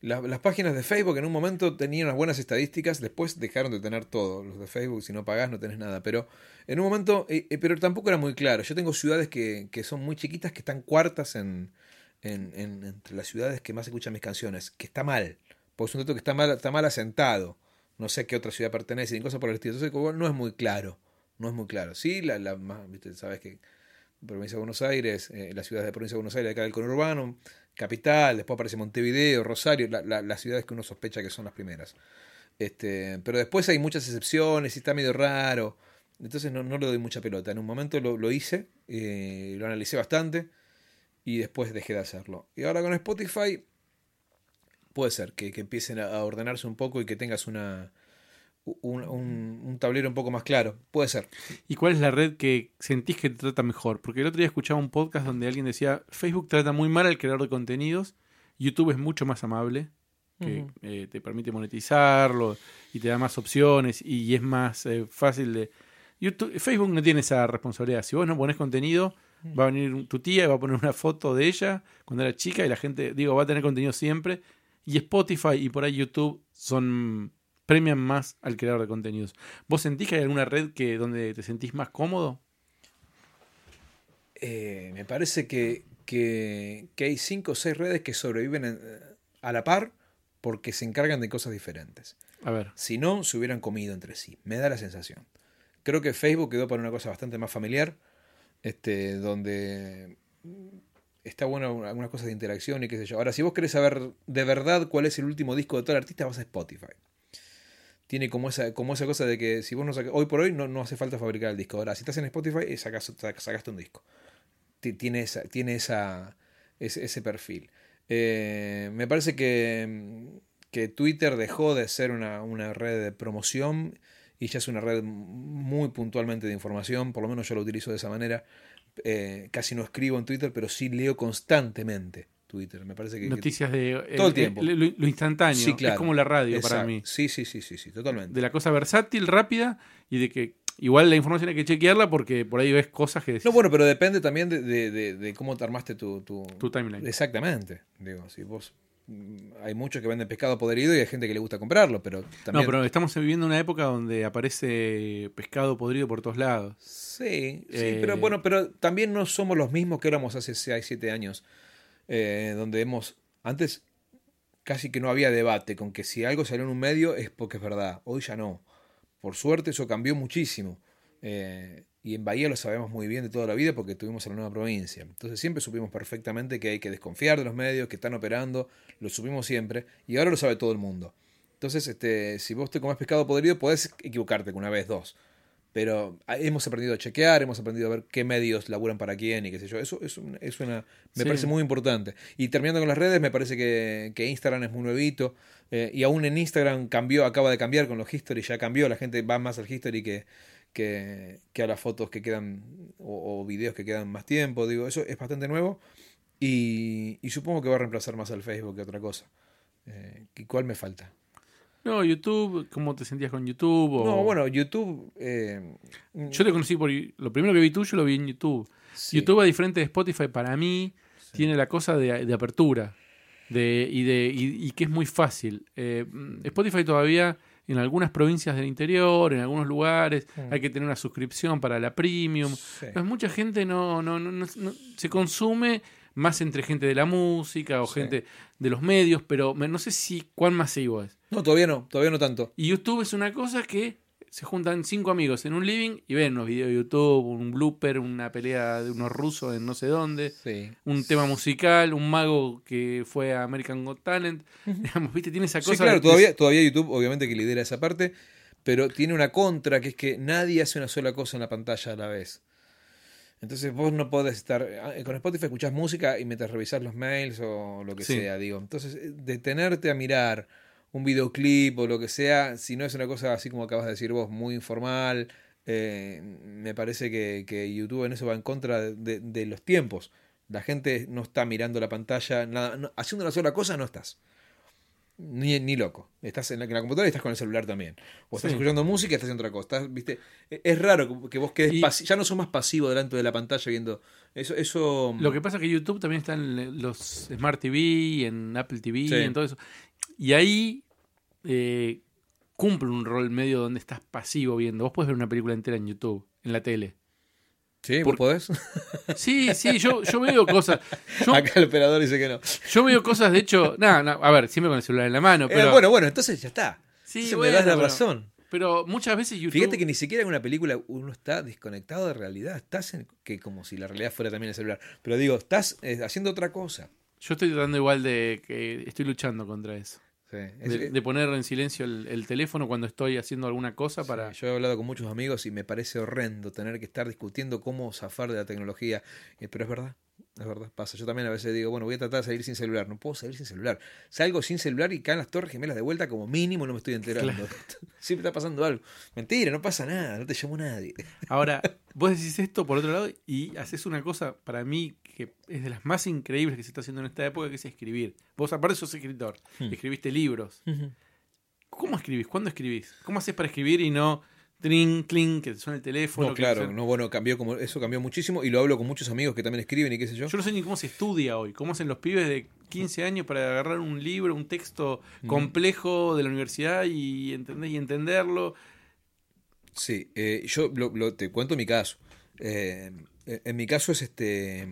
Speaker 3: la- las páginas de Facebook en un momento tenían unas buenas estadísticas, después dejaron de tener todo. Los de Facebook, si no pagás, no tenés nada. Pero en un momento, eh, eh, pero tampoco era muy claro. Yo tengo ciudades que, que son muy chiquitas que están cuartas en, en- en- entre las ciudades que más escuchan mis canciones, que está mal. Porque es un dato que está mal, está mal asentado. No sé a qué otra ciudad pertenece, ni cosas por el estilo. Entonces, no es muy claro. No es muy claro. Sí, la, la más, sabes que provincia de Buenos Aires, eh, las ciudades de provincia de Buenos Aires, acá del conurbano, Capital, después aparece Montevideo, Rosario, la- la- las ciudades que uno sospecha que son las primeras. Este, pero después hay muchas excepciones y está medio raro. Entonces no, no le doy mucha pelota. En un momento lo, lo hice, eh, lo analicé bastante y después dejé de hacerlo. Y ahora con Spotify puede ser que, que empiecen a, ordenarse un poco y que tengas una, un, un- un tablero un poco más claro. Puede ser.
Speaker 2: ¿Y cuál es la red que sentís que te trata mejor? Porque el otro día escuchaba un podcast donde alguien decía, Facebook trata muy mal al creador de contenidos, YouTube es mucho más amable, que eh, te permite monetizarlo y te da más opciones y es más eh, fácil de... YouTube, Facebook no tiene esa responsabilidad. Si vos no pones contenido, va a venir tu tía y va a poner una foto de ella cuando era chica y la gente, digo, va a tener contenido siempre. Y Spotify y por ahí YouTube son premian más al creador de contenidos. ¿Vos sentís que hay alguna red que donde te sentís más cómodo?
Speaker 3: Eh, me parece que, que, que hay cinco o seis redes que sobreviven en- a la par porque se encargan de cosas diferentes.
Speaker 2: A ver.
Speaker 3: Si no, se hubieran comido entre sí. Me da la sensación. Creo que Facebook quedó para una cosa bastante más familiar, este, donde está bueno algunas cosas de interacción y qué sé yo. Ahora, si vos querés saber de verdad cuál es el último disco de el artista, vas a Spotify. Tiene como esa, como esa cosa de que si vos no sacas, hoy por hoy no, no hace falta fabricar el disco. Ahora, si estás en Spotify, eh, sacas, sac- sacaste un disco. Ti- Tiene, esa, tiene esa, ese, ese perfil. Eh, me parece que, que Twitter dejó de ser una, una red de promoción y ya es una red muy puntualmente de información, por lo menos yo lo utilizo de esa manera. Eh, casi no escribo en Twitter, pero sí leo constantemente Twitter. Me parece que... que-
Speaker 2: Noticias de...
Speaker 3: Todo el tiempo.
Speaker 2: Lo, lo instantáneo.
Speaker 3: Sí, claro.
Speaker 2: Es como la radio para mí.
Speaker 3: Sí, sí, sí, sí, sí, totalmente.
Speaker 2: De la cosa versátil, rápida y de que igual la información hay que chequearla porque por ahí ves cosas que decís
Speaker 3: No, bueno, pero depende también de, de- de- de cómo te armaste tu, tu,
Speaker 2: tu timeline.
Speaker 3: Exactamente. Digo, si vos. Hay muchos que venden pescado podrido y hay gente que le gusta comprarlo, pero también.
Speaker 2: No, pero estamos viviendo una época donde aparece pescado podrido por todos lados.
Speaker 3: Sí, sí,
Speaker 2: Eh,
Speaker 3: pero bueno, pero también no somos los mismos que éramos hace 6, 7 años, eh, donde hemos, antes casi que no había debate con que si algo salió en un medio es porque es verdad, hoy ya no. Por suerte eso cambió muchísimo. Eh, y en Bahía lo sabemos muy bien de toda la vida porque tuvimos a la nueva provincia. Entonces siempre supimos perfectamente que hay que desconfiar de los medios, que están operando, lo supimos siempre, y ahora lo sabe todo el mundo. Entonces, este, si vos te comes pescado podrido, podés equivocarte con una vez, dos. Pero ah, hemos aprendido a chequear, hemos aprendido a ver qué medios laburan para quién y qué sé yo. Eso es una, es una- me
Speaker 2: Sí.
Speaker 3: parece muy importante. Y terminando con las redes, me parece que, que Instagram es muy nuevito. eh, y aún en Instagram cambió, acaba de cambiar con los history, ya cambió. La gente va más al history que, que, que a las fotos que quedan o, o videos que quedan más tiempo. Digo, eso es bastante nuevo. Y, y supongo que va a reemplazar más al Facebook que otra cosa. Eh, ¿y ¿Cuál me falta?
Speaker 2: No, YouTube, ¿cómo te sentías con YouTube? O-
Speaker 3: No, bueno, YouTube. eh,
Speaker 2: Yo te conocí por... Lo primero que vi tuyo lo vi en YouTube.
Speaker 3: sí.
Speaker 2: YouTube, a diferente de Spotify, para mí, tiene la cosa de, de apertura. De, y, de, y, y que es muy fácil. Eh, mm, Spotify todavía, en algunas provincias del interior, en algunos lugares, hay que tener una suscripción para la premium.
Speaker 3: Sí.
Speaker 2: Pues mucha gente no, no, no, no- se consume más entre gente de la música o
Speaker 3: Sí.
Speaker 2: gente de los medios, pero no sé si cuán masivo es.
Speaker 3: No, todavía no, todavía no tanto.
Speaker 2: Y YouTube es una cosa que se juntan cinco amigos en un living y ven unos videos de YouTube, un blooper, una pelea de unos rusos en no sé dónde,
Speaker 3: Sí.
Speaker 2: un tema musical, un mago que fue a American Got Talent. Digamos, ¿viste? Tiene esa cosa.
Speaker 3: Sí, claro, todavía, todavía YouTube obviamente que lidera esa parte, pero tiene una contra que es que nadie hace una sola cosa en la pantalla a la vez. Entonces vos no podés estar... ah, Con Spotify escuchás música y mientras revisás los mails o lo que
Speaker 2: Sí.
Speaker 3: sea, digo. Entonces, eh, detenerte a mirar un videoclip o lo que sea, si no es una cosa así como acabas de decir vos, muy informal, eh, me parece que, que YouTube en eso va en contra de, de los tiempos. La gente no está mirando la pantalla, nada, no- haciendo una sola cosa no estás. Ni, ni loco. Estás en la, en la computadora y estás con el celular también. O estás
Speaker 2: Sí.
Speaker 3: escuchando música y estás haciendo otra cosa. Estás, ¿viste? E- Es raro que- vos quedes
Speaker 2: Y-
Speaker 3: Ya no sos más pasivo delante de la pantalla viendo. Eso. eso
Speaker 2: Lo que pasa es que YouTube también está en los Smart TV, en Apple TV,
Speaker 3: Sí.
Speaker 2: en todo eso. Y ahí eh, cumple un rol medio donde estás pasivo viendo. Vos podés ver una película entera en YouTube, en la tele.
Speaker 3: ¿Sí?
Speaker 2: por-
Speaker 3: ¿Vos podés?
Speaker 2: Sí, sí, yo, yo veo cosas. Yo,
Speaker 3: Acá el operador dice que no.
Speaker 2: yo veo cosas, de hecho, nada, no, a ver, siempre con el celular en la mano,
Speaker 3: Eh,
Speaker 2: pero,
Speaker 3: bueno, bueno, entonces ya está.
Speaker 2: sí,
Speaker 3: Entonces
Speaker 2: bueno,
Speaker 3: me das la razón.
Speaker 2: Pero muchas veces YouTube.
Speaker 3: Fíjate que ni siquiera en una película uno está desconectado de realidad. Estás en. que como si la realidad fuera también el celular. Pero digo, estás eh, haciendo otra cosa.
Speaker 2: Yo estoy tratando igual de que estoy luchando contra eso.
Speaker 3: Sí. Es-
Speaker 2: De, de poner en silencio el, el teléfono cuando estoy haciendo alguna cosa para...
Speaker 3: Yo he hablado con muchos amigos y me parece horrendo tener que estar discutiendo cómo zafar de la tecnología. Eh, Pero es verdad, es verdad, pasa. Yo también a veces digo, bueno, voy a tratar de salir sin celular. No puedo salir sin celular. Salgo sin celular y caen las torres gemelas de vuelta como mínimo no me estoy enterando. Siempre está pasando algo. Mentira, no pasa nada, no te llamó nadie.
Speaker 2: Ahora, vos decís esto por otro lado y haces una cosa para mí que es de las más increíbles que se está haciendo en esta época, que es escribir. Vos aparte sos escritor,
Speaker 3: Hmm.
Speaker 2: escribiste libros. ¿Cómo escribís? ¿Cuándo escribís? ¿Cómo haces para escribir y no trin, clink, que te suena el teléfono?
Speaker 3: No, claro, no, bueno, cambió como, eso cambió muchísimo y lo hablo con muchos amigos que también escriben y qué sé yo.
Speaker 2: Yo no sé ni cómo se estudia hoy, cómo hacen los pibes de 15 años para agarrar un libro, un texto complejo de la universidad y, entender, y entenderlo.
Speaker 3: Sí, eh, yo lo- lo- te cuento mi caso. Eh, en mi caso es este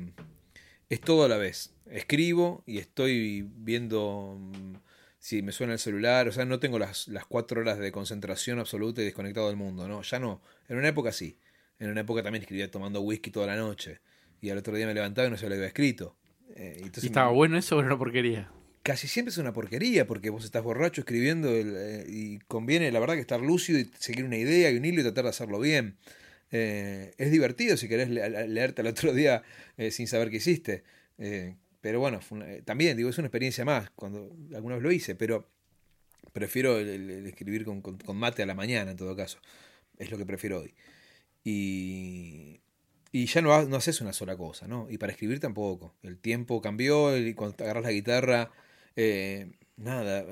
Speaker 3: es todo a la vez. Escribo y estoy viendo mm, si me suena el celular. O sea, no tengo las, las cuatro horas de concentración absoluta y desconectado del mundo. No, ya no. En una época sí. En una época también escribía tomando whisky toda la noche. Y al otro día me levantaba y no se lo había escrito. Eh, y entonces
Speaker 2: ¿Y estaba
Speaker 3: me-
Speaker 2: bueno eso o era una porquería?
Speaker 3: casi siempre es una porquería porque vos estás borracho escribiendo el, eh, y conviene la verdad que estar lúcido y seguir una idea y un hilo y tratar de hacerlo bien. Eh, es divertido si querés le- le- leerte al otro día eh, sin saber qué hiciste. Eh, pero bueno, también digo, es una experiencia más, cuando alguna vez lo hice, pero prefiero el, escribir con, con- mate a la mañana en todo caso. Es lo que prefiero hoy. Y, y ya no, ha- no haces una sola cosa, ¿no? Y para escribir tampoco. El tiempo cambió y cuando agarras la guitarra, nada,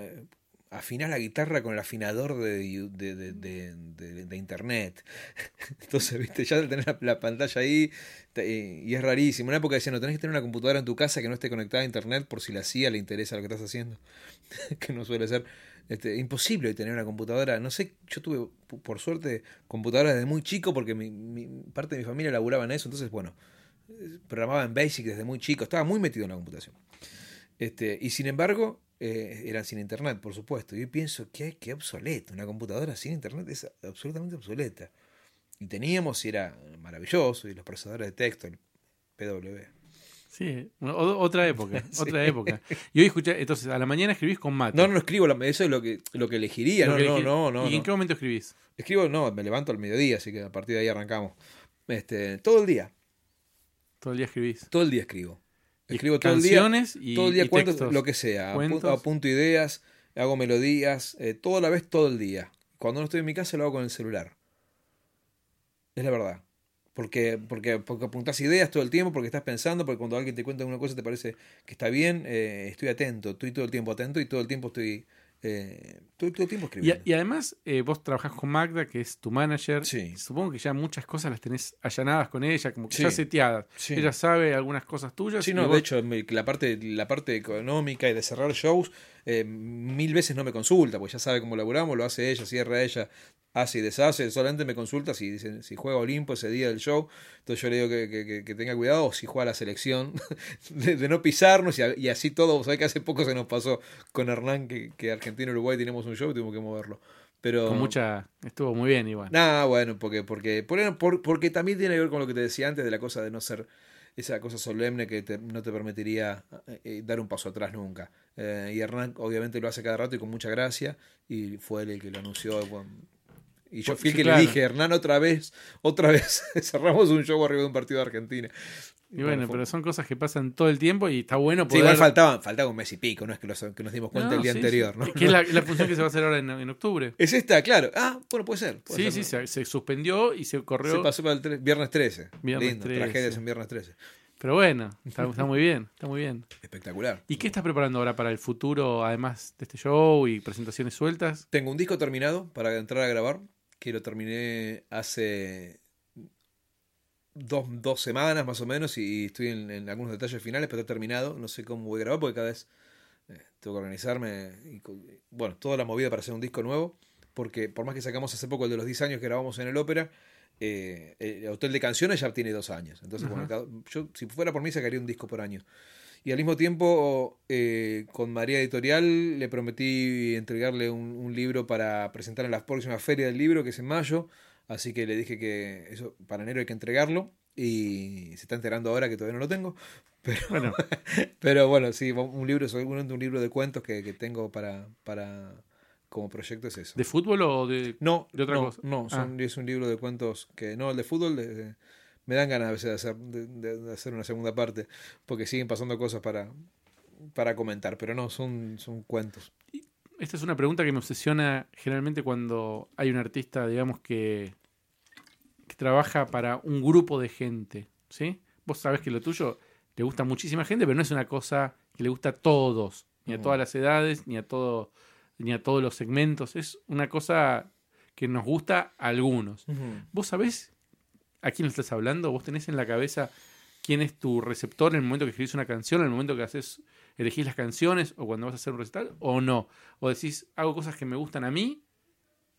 Speaker 3: afinás la guitarra con el afinador de, de, de- de- de- de internet. Entonces, viste, ya tenés la, la pantalla ahí te- eh, y es rarísimo. En una época decían, no tenés que tener una computadora en tu casa que no esté conectada a internet por si la CIA le interesa lo que estás haciendo. que no suele ser este, imposible tener una computadora. No sé, yo tuve, por suerte, computadora desde muy chico porque mi, mi- parte de mi familia laburaba en eso. Entonces, bueno, eh, programaba en Basic desde muy chico. Estaba muy metido en la computación. Este, y sin embargo, eh, eran sin internet, por supuesto. Y yo pienso que qué obsoleto. Una computadora sin internet es absolutamente obsoleta. Y teníamos, y era maravilloso, y los procesadores de texto, el PW.
Speaker 2: Sí, otra época,
Speaker 3: Sí.
Speaker 2: otra época. Y hoy escuché, entonces a la mañana escribís con mate.
Speaker 3: No, no, no escribo, eso es lo que, lo que elegiría.
Speaker 2: Lo
Speaker 3: No,
Speaker 2: que
Speaker 3: no, no, no.
Speaker 2: ¿Y en qué momento escribís?
Speaker 3: Escribo, no, me levanto al mediodía, así que a partir de ahí arrancamos. Este, todo el día,
Speaker 2: Todo el día escribís.
Speaker 3: todo el día escribo. Escribo todo el día.
Speaker 2: y,
Speaker 3: todo el día
Speaker 2: textos.
Speaker 3: lo que sea.
Speaker 2: Cuentos.
Speaker 3: Apunto ideas, hago melodías, eh, todo a la vez, todo el día. Cuando no estoy en mi casa lo hago con el celular. Es la verdad. Porque, porque, porque apuntás ideas todo el tiempo, porque estás pensando, porque cuando alguien te cuenta una cosa te parece que está bien, eh, estoy atento, estoy todo el tiempo atento y todo el tiempo estoy, eh, todo, todo el tiempo
Speaker 2: Y,
Speaker 3: escribiendo.
Speaker 2: y además, eh, vos trabajás con Magda, que es tu manager.
Speaker 3: Sí.
Speaker 2: Supongo que ya muchas cosas las tenés allanadas con ella, como que
Speaker 3: Sí.
Speaker 2: ya seteadas.
Speaker 3: Sí.
Speaker 2: Ella sabe algunas cosas tuyas.
Speaker 3: Sí, no,
Speaker 2: vos-
Speaker 3: de hecho, la parte, la parte económica y de cerrar shows, eh, mil veces no me consulta, porque ya sabe cómo laburamos, lo hace ella, cierra ella, hace y deshace, solamente me consulta si, si juega Olimpo ese día del show, entonces yo le digo que, que- tenga cuidado, o si juega la selección, de, de no pisarnos, y, a- y así todo, sabés que hace poco se nos pasó con Hernán, que, que Argentina-Uruguay teníamos un show y tuvimos que moverlo. Pero,
Speaker 2: Con mucha. Estuvo muy bien, igual.
Speaker 3: Nah, bueno, porque, porque, por- por- porque también tiene que ver con lo que te decía antes de la cosa de no ser esa cosa solemne que te- no te permitiría eh, eh, dar un paso atrás nunca. Eh, y Hernán obviamente lo hace cada rato y con mucha gracia, y fue él el que lo anunció. bueno, y yo
Speaker 2: Pues,
Speaker 3: fui el
Speaker 2: sí,
Speaker 3: que
Speaker 2: claro.
Speaker 3: le dije, Hernán, otra vez, otra vez, cerramos un show arriba de un partido de Argentina.
Speaker 2: Y bueno, pero son cosas que pasan todo el tiempo y está bueno
Speaker 3: Sí,
Speaker 2: poder.
Speaker 3: igual faltaba, faltaba un mes y pico, no es que, los- que nos dimos cuenta
Speaker 2: No,
Speaker 3: el día
Speaker 2: sí,
Speaker 3: anterior,
Speaker 2: sí.
Speaker 3: ¿no?
Speaker 2: Que es la, la función que se va a hacer ahora en, en octubre.
Speaker 3: Es esta, claro. Ah, bueno, puede ser. puede
Speaker 2: Sí,
Speaker 3: ser.
Speaker 2: sí, se, se suspendió y se corrió.
Speaker 3: Se pasó para el viernes 13.
Speaker 2: Viernes
Speaker 3: Lindo,
Speaker 2: 13.
Speaker 3: tragedias en viernes 13.
Speaker 2: Pero bueno, está, está muy bien, está muy bien.
Speaker 3: Espectacular.
Speaker 2: ¿Y qué estás preparando ahora para el futuro, además de este show y presentaciones sueltas?
Speaker 3: Tengo un disco terminado para entrar a grabar, que lo terminé hace dos, dos semanas más o menos y estoy en, en algunos detalles finales, pero está terminado. No sé cómo voy a grabar porque cada vez eh, tengo que organizarme. Y, bueno, toda la movida para hacer un disco nuevo, porque por más que sacamos hace poco el de los 10 años que grabamos en el ópera, eh, el Hotel de Canciones ya tiene dos años. Entonces, bueno, cada- yo si fuera por mí sacaría un disco por año. Y al mismo tiempo, eh, con María Editorial le prometí entregarle un, un libro para presentar en la próxima feria del libro, que es en mayo. Así que le dije que eso para enero hay que entregarlo. Y se está enterando ahora que todavía no lo tengo. Pero
Speaker 2: Bueno,
Speaker 3: pero bueno, sí, un libro, seguramente un libro de cuentos que, que tengo para, para como proyecto es eso.
Speaker 2: ¿de fútbol o de.?
Speaker 3: No,
Speaker 2: de otra
Speaker 3: no,
Speaker 2: cosa.
Speaker 3: no, son- es un libro de cuentos que no, el de fútbol de- de- me dan ganas a veces de hacer, de, hacer una segunda parte, porque siguen pasando cosas para, para comentar, pero no, son, son cuentos.
Speaker 2: Esta es una pregunta que me obsesiona generalmente cuando hay un artista, digamos, que trabaja para un grupo de gente. ¿Sí? Vos sabés que lo tuyo le gusta a muchísima gente, pero no es una cosa que le gusta a todos, ni a todas las edades, ni a todo, ni a todos los segmentos. Es una cosa que nos gusta a algunos. ¿Vos sabés a quién le estás hablando? ¿Vos tenés en la cabeza quién es tu receptor en el momento que escribís una canción, en el momento que haces, elegís las canciones o cuando vas a hacer un recital? ¿O no? ¿O decís, hago cosas que me gustan a mí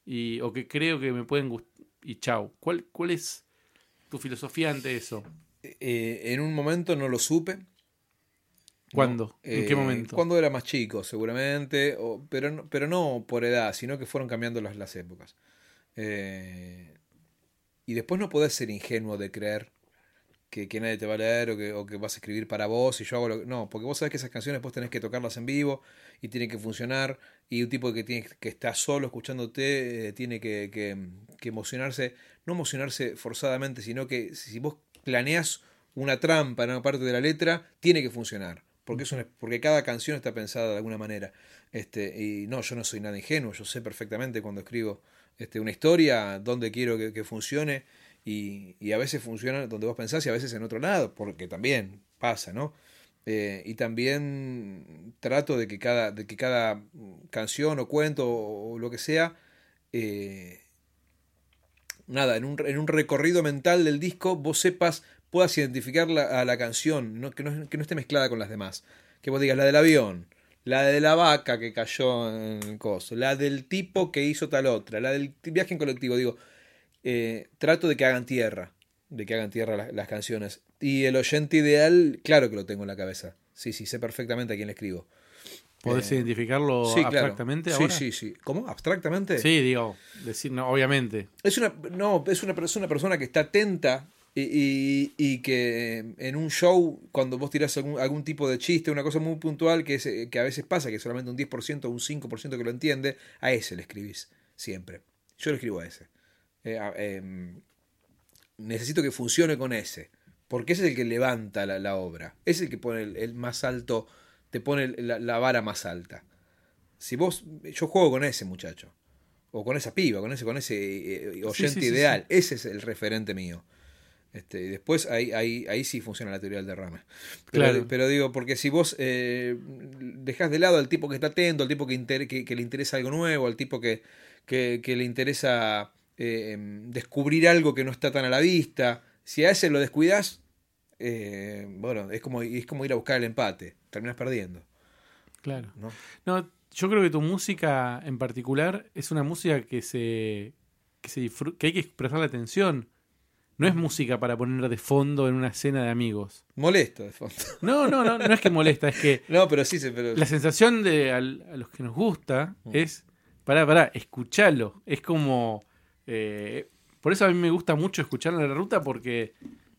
Speaker 2: y, o que creo que me pueden gustar y chau? ¿Cuál, ¿Cuál es tu filosofía ante eso?
Speaker 3: Eh, en un momento no lo supe.
Speaker 2: ¿Cuándo? ¿En qué
Speaker 3: Eh,
Speaker 2: momento?
Speaker 3: Cuando era más chico, seguramente, o- pero, no- pero no por edad, sino que fueron cambiando las, las épocas. Eh, y después no podés ser ingenuo de creer que, que nadie te va a leer o que, o que vas a escribir para vos y yo hago lo que... No, porque vos sabés que esas canciones vos tenés que tocarlas en vivo y tienen que funcionar y un tipo que, tiene, que está solo escuchándote eh, tiene que, que- emocionarse, no emocionarse forzadamente, sino que si vos planeas una trampa en una parte de la letra, tiene que funcionar. Porque, es una- porque cada canción está pensada de alguna manera. Este, y no, yo no soy nada ingenuo, yo sé perfectamente cuando escribo este, una historia, dónde quiero que funcione, y, y a veces funciona donde vos pensás y a veces en otro lado, porque también pasa, ¿no? Eh, y también trato de que cada, de que cada canción o cuento o, lo que sea, eh, nada, en un, en un recorrido mental del disco vos sepas, puedas identificar la- a la canción, que, no, que no esté mezclada con las demás. Que vos digas la del avión, la de la vaca que cayó en el coso, la del tipo que hizo tal otra, la del viaje en colectivo. Digo, eh, trato de que hagan tierra, de que hagan tierra las, las canciones. Y el oyente ideal, claro que lo tengo en la cabeza. Sí, sí, sé perfectamente a quién le escribo.
Speaker 2: ¿Podés
Speaker 3: eh,
Speaker 2: identificarlo
Speaker 3: Sí,
Speaker 2: abstractamente
Speaker 3: Sí,
Speaker 2: ahora?
Speaker 3: sí, sí. ¿Cómo? ¿Abstractamente?
Speaker 2: Sí, digo, decir, no, obviamente.
Speaker 3: Es una, no, es una, es una persona que está atenta y, y- y que en un show, cuando vos tirás algún, algún tipo de chiste, una cosa muy puntual que, es, eh, que a veces pasa, que solamente un 10% o un 5% que lo entiende, a ese le escribís siempre. Yo le escribo a ese. Eh, em, necesito que funcione con ese, porque ese es el que levanta la, la obra, es el que pone el, el más alto, te pone el- la, la vara más alta. Si vos, yo juego con ese muchacho, o con esa piba, con ese, con ese eh, oyente
Speaker 2: sí, sí,
Speaker 3: ideal, ese es el referente mío. Este, y después ahí, ahí, ahí sí funciona la teoría del derrame. Pero,
Speaker 2: Claro.
Speaker 3: pero digo, porque si vos eh, dejás de lado al tipo que está atento, al tipo que, inter- que, que le interesa algo nuevo, al tipo que, que, que le interesa eh, descubrir algo que no está tan a la vista, si a ese lo descuidas, eh, bueno, es como, es como ir a buscar el empate, terminas perdiendo.
Speaker 2: Claro.
Speaker 3: ¿no?
Speaker 2: No, yo creo que tu música en particular es una música que se que se que hay que expresar la atención. No es música para poner de fondo en una cena de amigos.
Speaker 3: Molesto de fondo.
Speaker 2: No, no, no, no es que molesta, es que
Speaker 3: No, pero sí, se- pero
Speaker 2: la sensación de al- a los que nos gusta
Speaker 3: Mm.
Speaker 2: es, pará, pará, escuchalo. Es como, eh, por eso a mí me gusta mucho escucharlo en la ruta porque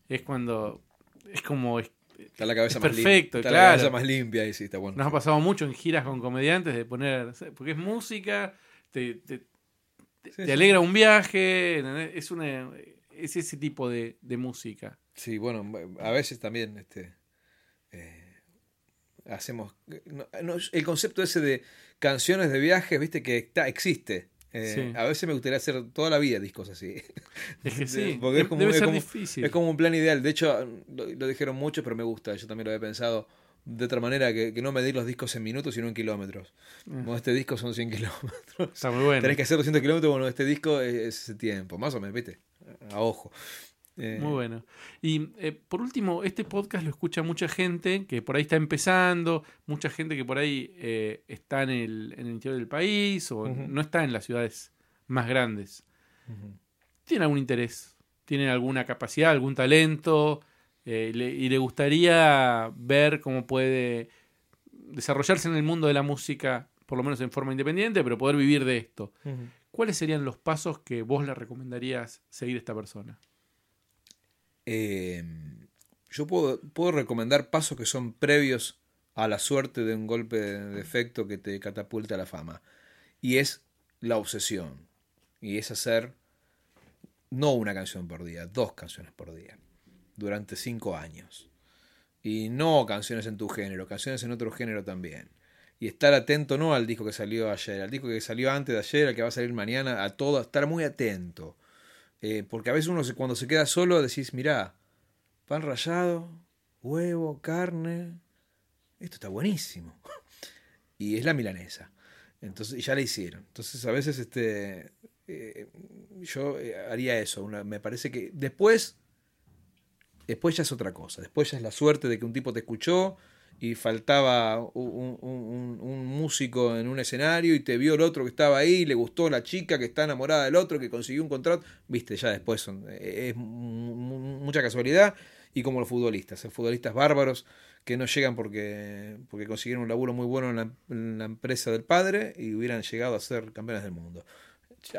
Speaker 2: es cuando, es como, es-
Speaker 3: está la cabeza
Speaker 2: es
Speaker 3: más
Speaker 2: perfecto,
Speaker 3: está
Speaker 2: claro.
Speaker 3: la cabeza más limpia y sí, está bueno.
Speaker 2: Nos ha pasado mucho en giras con comediantes de poner. Porque es música, te, te- te-
Speaker 3: Sí,
Speaker 2: te
Speaker 3: sí.
Speaker 2: alegra un viaje, es una es ese tipo de, de música.
Speaker 3: Sí, bueno, a veces también este, eh, hacemos... no- no, el concepto ese de canciones de viajes, viste, que está, existe. Eh,
Speaker 2: Sí.
Speaker 3: A veces me gustaría hacer toda la vida discos así.
Speaker 2: Es que sí,
Speaker 3: Porque es como-
Speaker 2: debe
Speaker 3: es
Speaker 2: ser
Speaker 3: como-
Speaker 2: difícil.
Speaker 3: Es como un plan ideal. De hecho, lo, lo dijeron muchos, pero me gusta. Yo también lo había pensado de otra manera, que, que no medir los discos en minutos, sino en kilómetros.
Speaker 2: Ah.
Speaker 3: Como este disco son 100 kilómetros.
Speaker 2: Está muy bueno.
Speaker 3: Tenés que hacer 200 kilómetros, bueno, este disco es, es ese tiempo, más o menos, viste, a ojo. Eh,
Speaker 2: Muy bueno. Y eh, por último, este podcast lo escucha mucha gente que por ahí está empezando, mucha gente que por ahí eh, está en el, en el interior del país o no está en las ciudades más grandes. tiene algún interés, tiene alguna capacidad, algún talento eh, y le- y le gustaría ver cómo puede desarrollarse en el mundo de la música, por lo menos en forma independiente, pero poder vivir de esto. ¿Cuáles serían los pasos que vos le recomendarías seguir a esta persona?
Speaker 3: Eh, yo puedo, puedo recomendar pasos que son previos a la suerte de un golpe de efecto que te catapulta a la fama. Y es la obsesión. Y es hacer no una canción por día, dos canciones por día. Durante cinco años. Y no canciones en tu género, canciones en otro género también. Y estar atento no al disco que salió ayer, al disco que salió antes de ayer, al que va a salir mañana, a todo, estar muy atento. Eh, porque a veces uno cuando se queda solo decís, mirá, pan rallado, huevo, carne, esto está buenísimo. Y es la milanesa. Entonces, ya la hicieron. Entonces, a veces este, eh, yo eh, haría eso. me parece que después, después ya es otra cosa. Después ya es la suerte de que un tipo te escuchó y faltaba un, un, músico en un escenario y te vio el otro que estaba ahí, le gustó la chica que está enamorada del otro, que consiguió un contrato. Viste, ya después son, es mucha casualidad. Y como los futbolistas, futbolistas bárbaros que no llegan porque, porque consiguieron un laburo muy bueno en la, empresa del padre y hubieran llegado a ser campeones del mundo.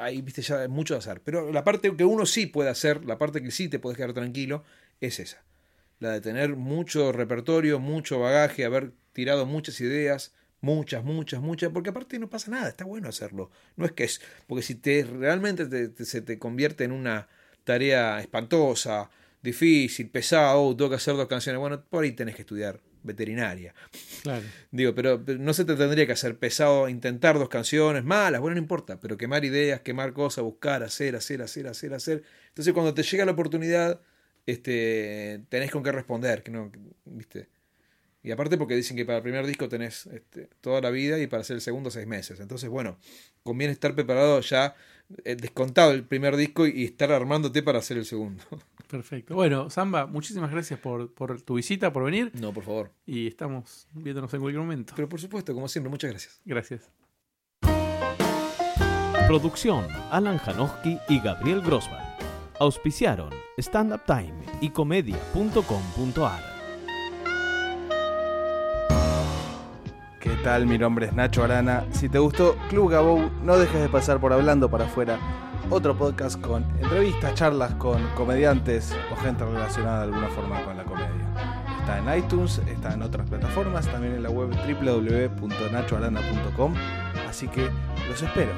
Speaker 3: Ahí, viste, ya mucho de hacer. Pero la parte que uno sí puede hacer, la parte que sí te puedes quedar tranquilo, es esa. La de tener mucho repertorio, mucho bagaje, haber tirado muchas ideas, muchas, muchas, muchas, porque aparte no pasa nada, está bueno hacerlo. No es que es, porque si te realmente se te convierte en una tarea espantosa, difícil, pesado, oh, tengo que hacer dos canciones. Bueno, por ahí tenés que estudiar veterinaria.
Speaker 2: Claro.
Speaker 3: Digo, pero, no se te tendría que hacer pesado intentar dos canciones malas, bueno, no importa, pero quemar ideas, quemar cosas, buscar, hacer, hacer, hacer, hacer, hacer. Entonces, cuando te llega la oportunidad, este, tenés con qué responder, que no, ¿viste? Y aparte porque dicen que para el primer disco tenés este, toda la vida y para hacer el segundo seis meses. Entonces, bueno, conviene estar preparado ya, eh, descontado el primer disco y estar armándote para hacer el segundo.
Speaker 2: Perfecto. Bueno, Samba, muchísimas gracias por, por, tu visita, por venir.
Speaker 3: No, por favor.
Speaker 2: Y estamos viéndonos en cualquier momento.
Speaker 3: Pero por supuesto, como siempre, muchas gracias.
Speaker 2: Gracias.
Speaker 1: Producción, Alan Janowski y Gabriel Grossman. Auspiciaron Stand Up Time y comedia.com.ar.
Speaker 4: ¿Qué tal? Mi nombre es Nacho Arana. Si te gustó Club Gabou, no dejes de pasar por Hablando para afuera otro podcast con entrevistas, charlas con comediantes o gente relacionada de alguna forma con la comedia. Está en iTunes, está en otras plataformas, también en la web www.nachoarana.com, así que los espero.